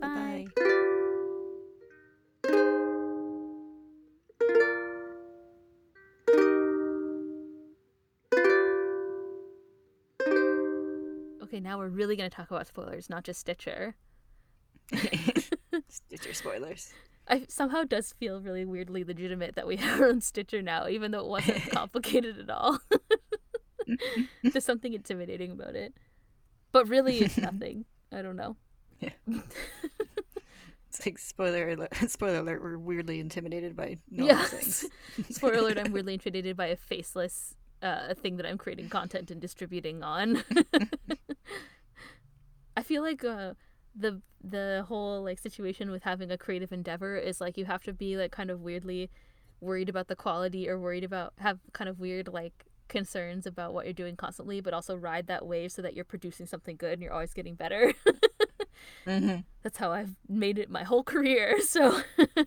Bye. Bye. Now we're really gonna talk about spoilers, not just Stitcher. Stitcher spoilers. I somehow does feel really weirdly legitimate that we have our own Stitcher now, even though it wasn't complicated at all. There's something intimidating about it, but really it's nothing. I don't know. It's like spoiler alert. Spoiler alert. We're weirdly intimidated by normal Yes. things. Spoiler alert, I'm weirdly intimidated by a faceless uh, thing that I'm creating content and distributing on. I feel like uh, the the whole like situation with having a creative endeavor is like you have to be like kind of weirdly worried about the quality or worried about have kind of weird like concerns about what you're doing constantly but also ride that wave so that you're producing something good and you're always getting better hmm that's how i've made it my whole career so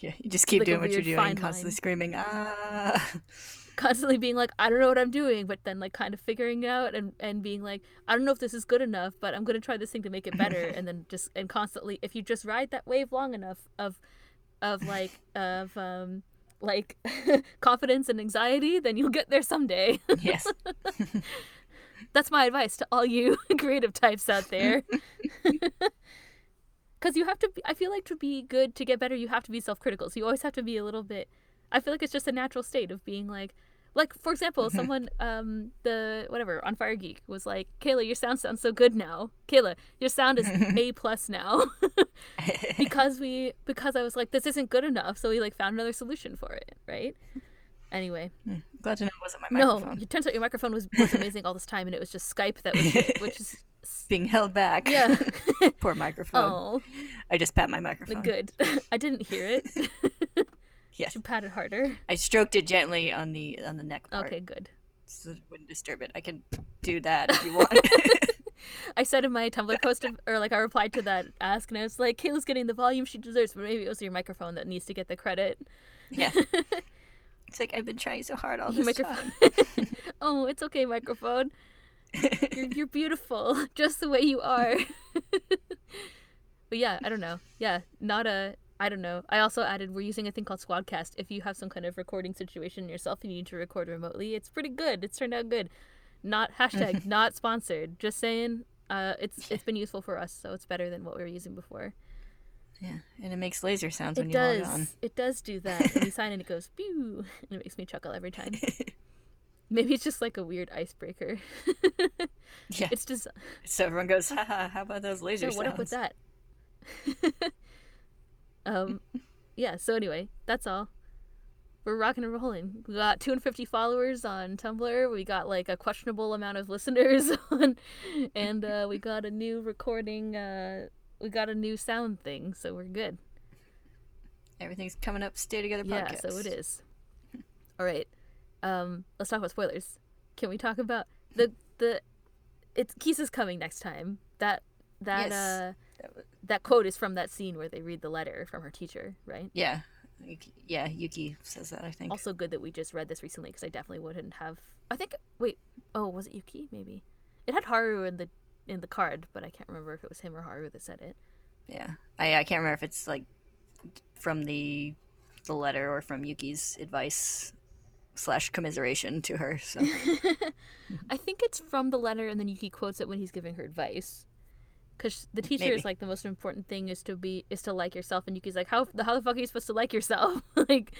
Yeah, you just keep Like doing what you're doing, constantly line. screaming, ah. constantly being like i don't know what i'm doing but then like kind of figuring it out and and being like i don't know if this is good enough but i'm going to try this thing to make it better and then just and constantly if you just ride that wave long enough of of like of um like confidence and anxiety then you'll get there someday yes. that's my advice to all you creative types out there because you have to be, i feel like to be good to get better you have to be self-critical. So you always have to be a little bit i feel like it's just a natural state of being like like for example someone um the whatever on fire geek was like kayla your sound sounds so good now. Kayla your sound is a plus now. Because we because i was like this isn't good enough. So we like found another solution for it right? Anyway. Glad to know it wasn't my microphone. no it turns out your microphone was, was amazing all this time and it was just skype that was which is Being held back. Yeah. Poor microphone. oh I just pat my microphone. good i didn't hear it Yes. you pat it harder I stroked it gently on the on the neck part. okay good So it wouldn't disturb it. I can do that if you want. I said in my Tumblr post, of, or like I replied to that ask, and I was like, Kayla's getting the volume she deserves, but maybe it was your microphone that needs to get the credit. yeah. It's like I've been trying so hard all Your this microphone. time. oh, it's okay, microphone. You're, you're beautiful, just the way you are. but yeah, I don't know. Yeah, not a. I don't know. I also added we're using a thing called Squadcast. If you have some kind of recording situation yourself and you need to record remotely, it's pretty good. It's turned out good. Not hashtag not sponsored. Just saying. Uh, it's it's been useful for us, so it's better than what we were using before. Yeah, and it makes laser sounds It when you does. log on. It does do that. When you sign in, it goes pew, and it makes me chuckle every time. Maybe it's just like a weird icebreaker. Yeah. It's just So everyone goes, haha, how about those laser yeah, sounds? what up with that? um, yeah. So anyway, that's all. We're rocking and rolling. We got 250 followers on Tumblr. We got like a questionable amount of listeners on, and uh, we got a new recording. Uh, we got a new sound thing, so we're good. Everything's coming up. Stay together. Yeah, so it is. All right. Um, let's talk about spoilers. Can we talk about the the it's Kisa's coming next time. That that Yes. uh That that quote is from that scene where they read the letter from her teacher, right? Yeah, Yuki, yeah. Yuki says that. I think. Also good that we just read this recently because I definitely wouldn't have. I think wait, oh, was it Yuki? Maybe it had Haru in the in the card, but I can't remember if it was him or Haru that said it. Yeah, I I can't remember if it's like from the the letter or from Yuki's advice slash commiseration to her. So I think it's from the letter, and then Yuki quotes it when he's giving her advice. Because the teacher Maybe. is like the most important thing is to be is to like yourself, and Yuki's like, how the how the fuck are you supposed to like yourself? like,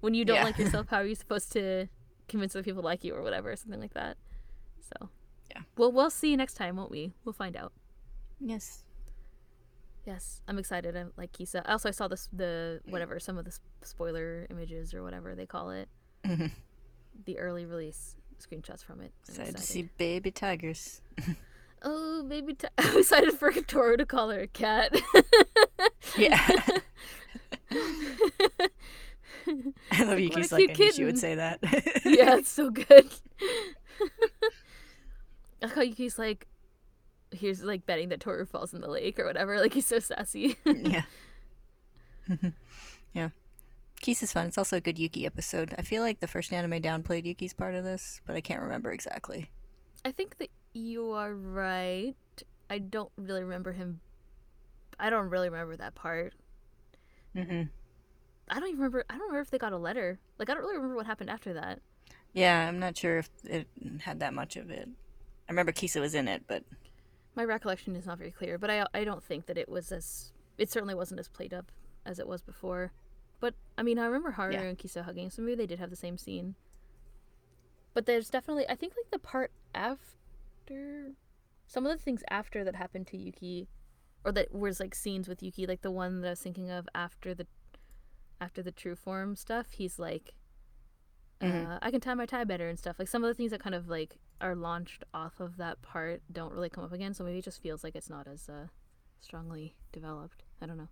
when you don't Yeah. like yourself, how are you supposed to convince other people to like you or whatever, something like that. So, Yeah. Well, we'll see next time, won't we? We'll find out. yes, Yes, I'm excited. I'm like Kisa. Also, I saw this the whatever some of the spoiler images or whatever they call it, Mhm. The early release screenshots from it. I'm excited to see baby tigers. Oh, baby, I'm excited for Toru to call her a cat. Yeah, I love Yuki's like I knew she would say that. yeah, it's so good. I how Yuki's like, here's like betting that Toru falls in the lake or whatever. Like he's so sassy. yeah. yeah. Keys is fun. It's also a good Yuki episode. I feel like the first anime downplayed Yuki's part of this, but I can't remember exactly. I think that you are right. I don't really remember him. I don't really remember that part. Mm-hmm. I don't even remember. I don't remember if they got a letter. Like I don't really remember what happened after that. Yeah, I'm not sure if it had that much of it. I remember Kisa was in it, but My recollection is not very clear, but I I don't think that it was as it certainly wasn't as played up as it was before. But I mean, I remember Haru Yeah. and Kisa hugging, so maybe they did have the same scene. But there's definitely I think like the part after some of the things after that happened to Yuki or that was like scenes with Yuki, like the one that I was thinking of after the after the true form stuff, he's like Mhm. uh, I can tie my tie better and stuff. Like some of the things that kind of like are launched off of that part don't really come up again, so maybe it just feels like it's not as uh, strongly developed. I don't know.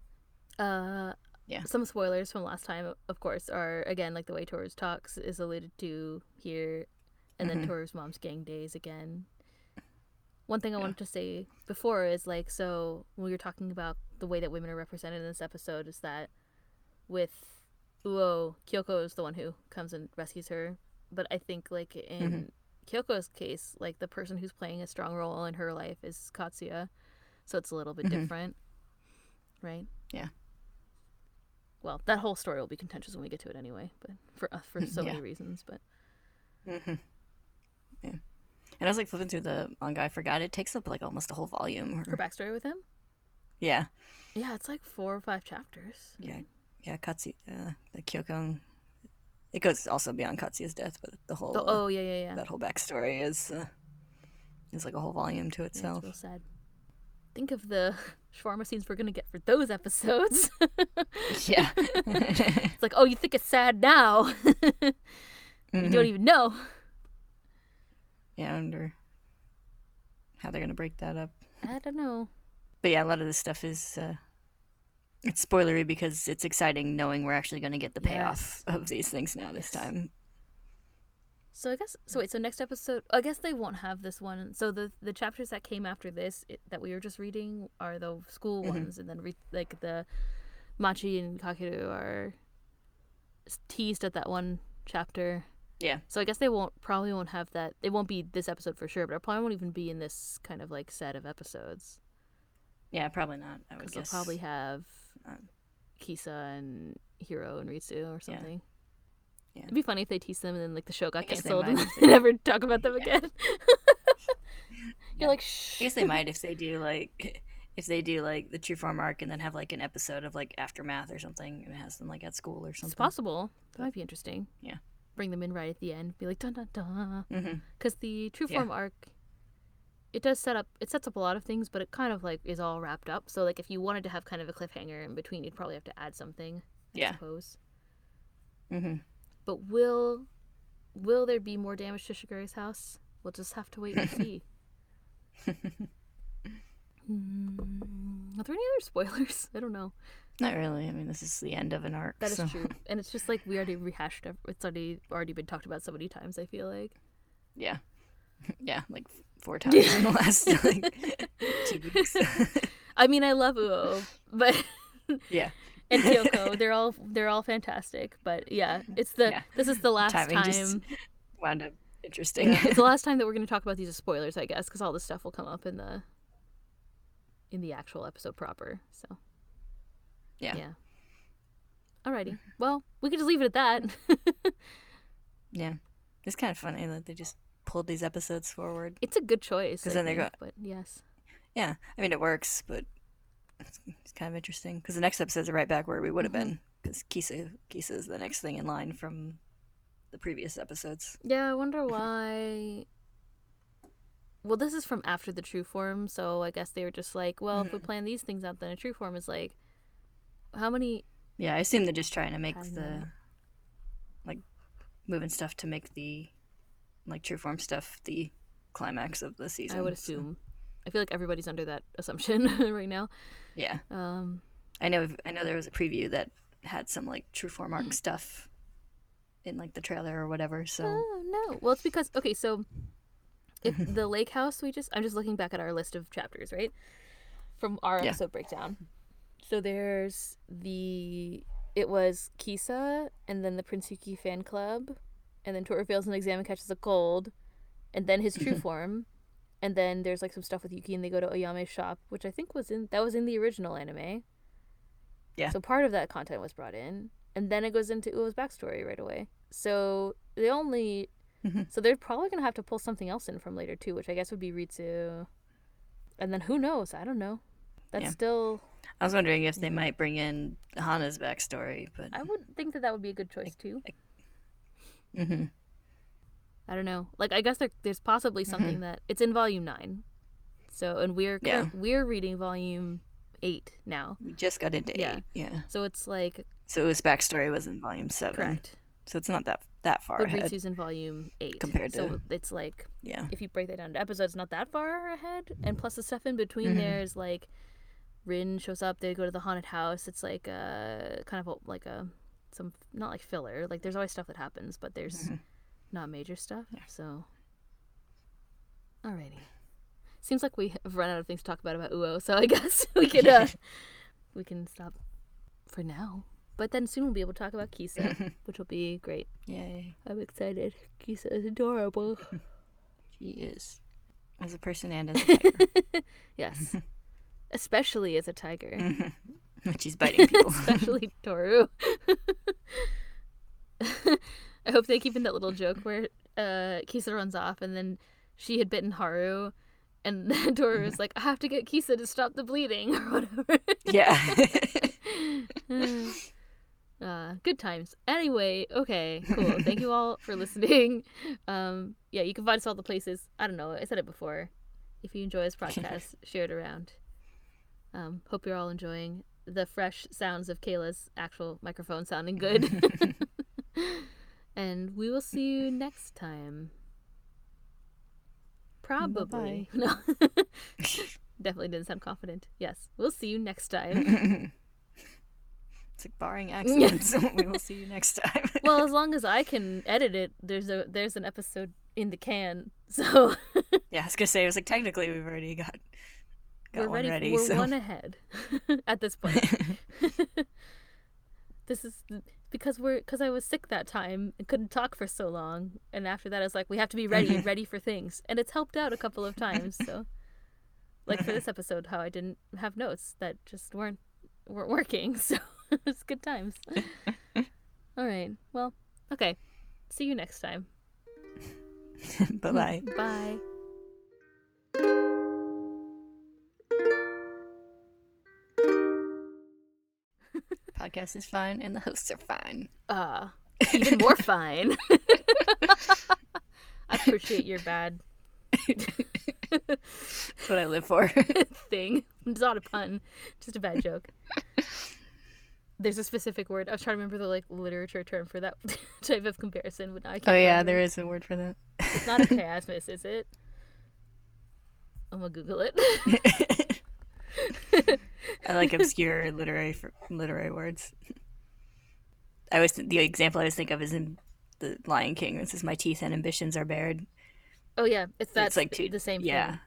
Uh, Yeah. Some spoilers from last time, of course, are again like the way Toru's talks is alluded to here, and then Mhm. Toru's mom's gang days again. One thing I Yeah. wanted to say before is like so when we were talking about the way that women are represented in this episode is that with Uo, Kyoko is the one who comes and rescues her. But I think like in Kyoko's case, like the person who's playing a strong role in her life is Katsuya. So it's a little bit Mhm. different. Right? Yeah. Well, that whole story will be contentious when we get to it anyway, but for uh, for so many reasons, but hmm yeah. And I was like flipping through the manga. I forgot it takes up like almost a whole volume. her backstory with him? yeah, Yeah, it's like four or five chapters. yeah, yeah. Katsu, uh, the Kyoko. It goes also beyond Katsuya's death, but the whole Oh, uh, oh yeah, yeah, yeah. that whole backstory is uh, is like a whole volume to Yeah, itself. it's real sad. Think of the shawarma scenes we're gonna get for those episodes. yeah. it's like, oh, you think it's sad now? you Mhm. don't even know. Yeah, I wonder how they're gonna break that up. I don't know. But yeah, a lot of this stuff is uh, it's spoilery because it's exciting knowing we're actually gonna get the payoff of these things now this Yes. time. So I guess so. Wait, so next episode, I guess they won't have this one. So the the chapters that came after this it, that we were just reading are the school Mhm. ones, and then re- like the Machi and Kakeru are teased at that one chapter. Yeah. So I guess they won't probably won't have that. It won't be this episode for sure, but it probably won't even be in this kind of like set of episodes Yeah, probably not. I would because they'll probably have Um, Kisa and Hiro and Ritsu or something. Yeah. It'd be funny if they teased them and then like the show got canceled and they never talk about them again. You're like, I guess they might if they do like if they do like the true form arc and then have like an episode of like aftermath or something and it has them like at school or something. It's possible. That might be interesting. Yeah. Bring them in right at the end. Be like dun dun dun. Because the true Yeah. form arc, it does set up. It sets up a lot of things, but it kind of like is all wrapped up. So like if you wanted to have kind of a cliffhanger in between, you'd probably have to add something. I Yeah. suppose. hmm But will will there be more damage to Shigure's house? We'll just have to wait and see. Hmm, Are there any other spoilers? I don't know. Not really. I mean, this is the end of an arc. That is so- true, and it's just like we already rehashed. It's already already been talked about so many times. I feel like. Yeah. Yeah, like four times in the last like two weeks. I mean, I love Uo, but yeah. And Kyoko, they're all they're all fantastic. But yeah, mm-hmm. it's the Yeah. this is the last Timing time. just wound up interesting. Yeah, it's the last time that we're going to talk about these as spoilers, I guess, because all this stuff will come up in the in the actual episode proper. So Yeah. yeah. Alrighty. Mm-hmm. Well, we could just leave it at that. yeah. It's kind of funny that they just pulled these episodes forward. it's a good choice because then they think, go- But yes. Yeah. I mean, it works, but it's, it's kind of interesting because the next episodes are right back where we would have Mm-hmm. been because Kisa, Kisa is the next thing in line from the previous episodes. Yeah, I wonder why. Well, this is from after the true form, so I guess they were just like, well, if we Mm-hmm. plan these things out, then a true form is like, how many? Yeah, I assume they're just trying to make the like moving stuff to make the like true form stuff the climax of the season. I would assume. I feel like everybody's under that assumption right now. Yeah, Um, I know. I know there was a preview that had some like true form Mm. arc stuff in like the trailer or whatever. So Oh no. Well, it's because okay, so if the lake house we just I'm just looking back at our list of chapters, right? From our Yeah. episode breakdown. So there's the it was Kisa and then the Prince Yuki fan club and then Toru fails an exam and catches a cold and then his true form and then there's like some stuff with Yuki and they go to Ayame's shop, which I think was in that was in the original anime. Yeah. So part of that content was brought in. And then it goes into Uo's backstory right away. So the only Mhm. so they're probably gonna have to pull something else in from later too, which I guess would be Ritsu. And then who knows? I don't know. That's Yeah. still I was wondering if they might bring in Hana's backstory, but I would think that that would be a good choice too. hmm I don't know. Like I guess there, there's possibly something that it's in volume nine. So and we're Yeah. we're reading volume eight now. we just got into Yeah. eight. Yeah. So it's like So his backstory was in volume seven. correct. So it's not that that far But ahead. Ritsu's in volume eight. compared so to- it's like Yeah. if you break that down to episodes, not that far ahead. And plus the stuff in between Mhm. there is like Rin shows up, they go to the haunted house. It's like a kind of a, like a some not like filler. Like there's always stuff that happens, but there's Mhm. Not major stuff. So Alrighty. Seems like we have run out of things to talk about about Uo, so I guess we could uh we can stop for now. But then soon we'll be able to talk about Kisa, which will be great. Yay. I'm excited. Kisa is adorable. He is. As a person and as a tiger. Yes. Especially as a tiger. Which he's biting people. Especially Toru. I hope they keep in that little joke where uh, Kisa runs off and then she had bitten Haru and Toru is like, I have to get Kisa to stop the bleeding or whatever. yeah. uh, good times. Anyway, okay, cool. Thank you all for listening. Um, yeah, you can find us all the places. I don't know. I said it before. If you enjoy this podcast, share it around. Um, hope you're all enjoying the fresh sounds of Kayla's actual microphone sounding good. And we will see you next time. Probably. No. Definitely didn't sound confident. Yes. We'll see you next time. it's like barring accidents. we will see you next time. well, as long as I can edit it, there's a there's an episode in the can. So yeah, I was gonna say it was like technically we've already got got we're one ready. ready. we're so one ahead at this point. this is because we're because I was sick that time and couldn't talk for so long, and after that I was like, we have to be ready, ready for things, and it's helped out a couple of times. So, like for this episode, how I didn't have notes that just weren't weren't working. So it's good times. All right. Well, okay. See you next time. bye bye. Bye. Podcast is fine, and the hosts are fine. Uh, even more fine. I appreciate your bad That's what I live for. thing. It's not a pun, just a bad joke. There's a specific word. I was trying to remember the like literature term for that type of comparison, but now I can't. oh yeah, remember. there is a word for that. It's not a chiasmus, is it? I'm gonna Google it. I like obscure literary literary words. I was the example I was think of is in the Lion King. This is my teeth and ambitions are bared. oh yeah, it's that's like like two- the same yeah. thing.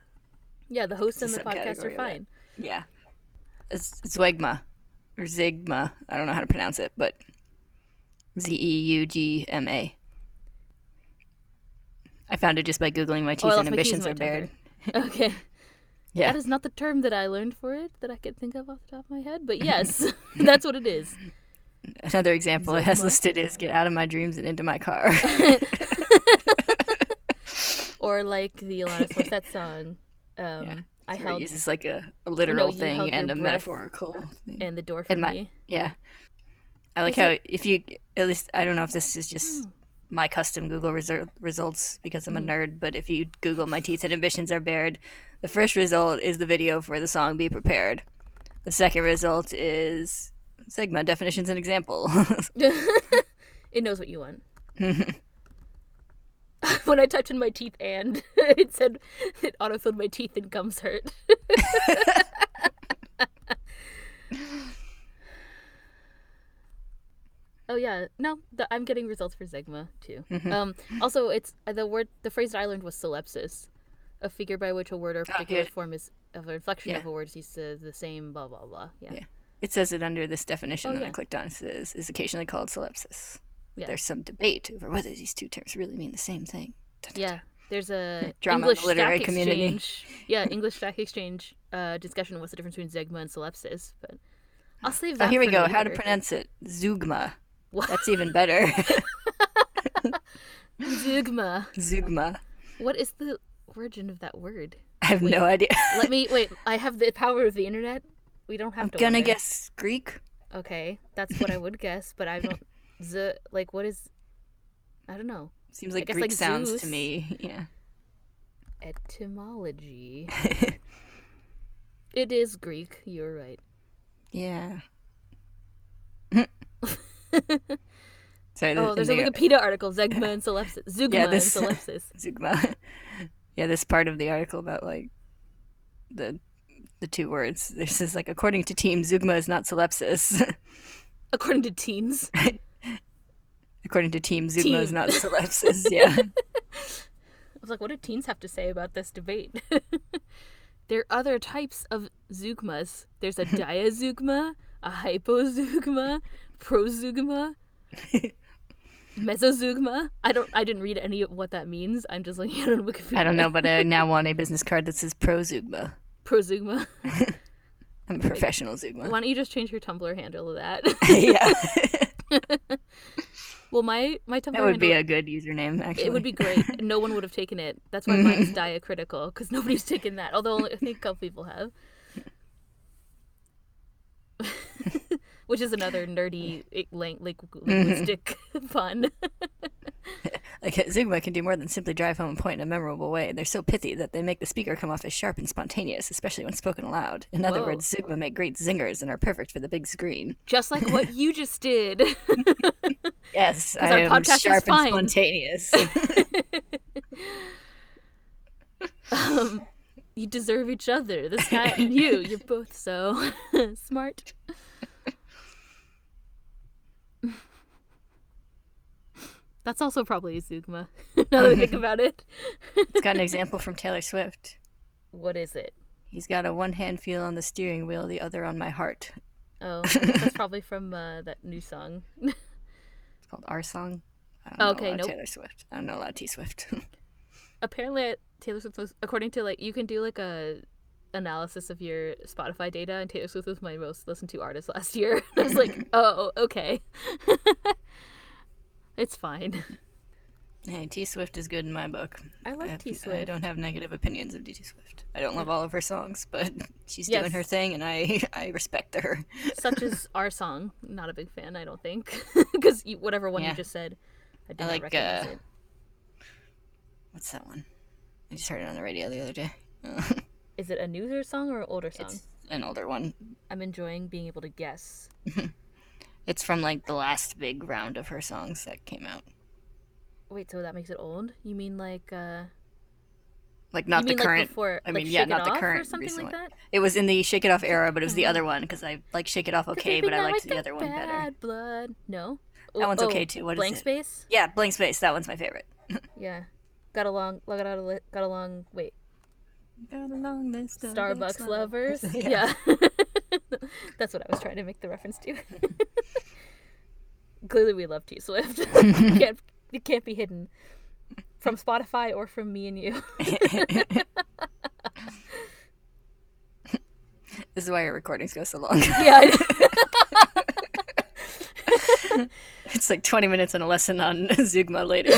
Yeah, the host and the podcast are fine. Yeah, it's Zwegma or Zigma. I don't know how to pronounce it, but Z E U G M A. I found it just by googling my oh, teeth Oh, and lost my keys in ambitions are bared. Okay. Yeah, That is not the term that I learned for it that I could think of off the top of my head, but yes, that's what it is. another example it has listed is "Get out of my dreams and into my car." Or like the Alanis Morissette song, um, Yeah. I it held uses like a, a literal you thing and a metaphorical thing. and the door for And my- me. Yeah. I like Is how if you at least I don't know if this is just Hmm. my custom Google reser- results because I'm a nerd, but if you Google my teeth and ambitions are bared, the first result is the video for the song "Be Prepared." The second result is Sigma definitions and example. it knows what you want. when I typed in my teeth and it said it autofilled my teeth and gums hurt. oh yeah, no, the, I'm getting results for Sigma too. Um, also, it's uh, the word, the phrase that I learned was syllepsis, a figure by which a word or particular good. form is of an inflection Yeah. of a word is the, the same. Blah blah blah. Yeah. Yeah. it says it under this definition Oh, that I clicked on. It says is occasionally called syllepsis. There's some debate over whether these two terms really mean the same thing. Dun, dun, Yeah, there's a Drama English literary stack community. exchange. Yeah, English stack exchange uh, discussion. What's the difference between Zegma and syllepsis? But I'll save Oh, that. here we go. How to pronounce it? Zugma. What? That's even better. Zegma. Zugma. What is the origin of that word? I have no idea. Let me wait. I have the power of the internet. We don't have I'm to. gonna wonder. guess Greek. Okay, that's what I would guess, but I don't. Z like what is? I don't know. Seems like Greek like, sounds Zeus. to me. Yeah. Etymology. it is Greek. You're right. yeah. Sorry. Oh, there's a the- Wikipedia article. Zegma and syllepsis. Zugma Yeah, and this- syllepsis. Zugma. Yeah, this part of the article about like the the two words. This is like according to Team Zugma is not syllepsis. According to teens. according to Team Zugma is not syllepsis. Yeah. I was like, what do teens have to say about this debate? there are other types of zugmas. There's a diazugma, a hypozugma, prozugma, mesozugma. I don't. I didn't read any of what that means. I'm just looking at it on Wikipedia. I don't know, but I now want a business card that says pro Zugma. Prozugma. I'm a professional Zugma. Why don't you just change your Tumblr handle to that? yeah. well, my my Tumblr that would be a good username, actually. It would be great. No one would have taken it. That's why mine's mm-hmm. diacritical because nobody's taken that. Although I think a couple people have. Which is another nerdy like linguistic pun. Like Zugma can do more than simply drive home a point in a memorable way. They're so pithy that they make the speaker come off as sharp and spontaneous, especially when spoken aloud. In other words, Zugma make great zingers and are perfect for the big screen. Just like what you just did. yes, I our am sharp and spontaneous. um, you deserve each other. This guy and you. You're both so smart. That's also probably a Zugma. now that I think about it. it's got an example from Taylor Swift. What is it? He's got a one hand feel on the steering wheel, the other on my heart. Oh, that's probably from uh, that new song. It's called Our Song. I don't know Okay, a lot nope. Taylor Swift. I don't know a lot of T Swift. Apparently, Taylor Swift was, according to like, you can do like a analysis of your Spotify data, and Taylor Swift was my most listened to artist last year. I was like, oh, okay. it's fine. hey, T Swift is good in my book. I like T Swift. I don't have negative opinions of T Swift. I don't love all of her songs, but she's Yes. doing her thing, and I I respect her. Such as our song. Not a big fan, I don't think, because whatever one Yeah. you just said, I did I not like, recognize uh, it. What's that one? I just heard it on the radio the other day. Is it a newer song or an older song? it's an older one. I'm enjoying being able to guess. It's from like the last big round of her songs that came out. Wait, so that makes it old? You mean like uh Like not the mean current. like before I like mean, Shake yeah, not the current or something recent like that? It was in the Shake It Off era, but it was the other one because I like Shake It Off okay, but I liked I the other one better. bad blood. No. That one's okay, too. What is Blank space? Yeah, Blank Space. That one's my favorite. Yeah. Got along got along got along wait. Got a long Starbucks ex-lovers. lovers. yeah. yeah. That's what I was trying to make the reference to. Clearly we love T Swift. it, can't, it can't be hidden. From Spotify or from me and you. This is why our recordings go so long. yeah. I- it's like 20 minutes and a lesson on Zeugma later.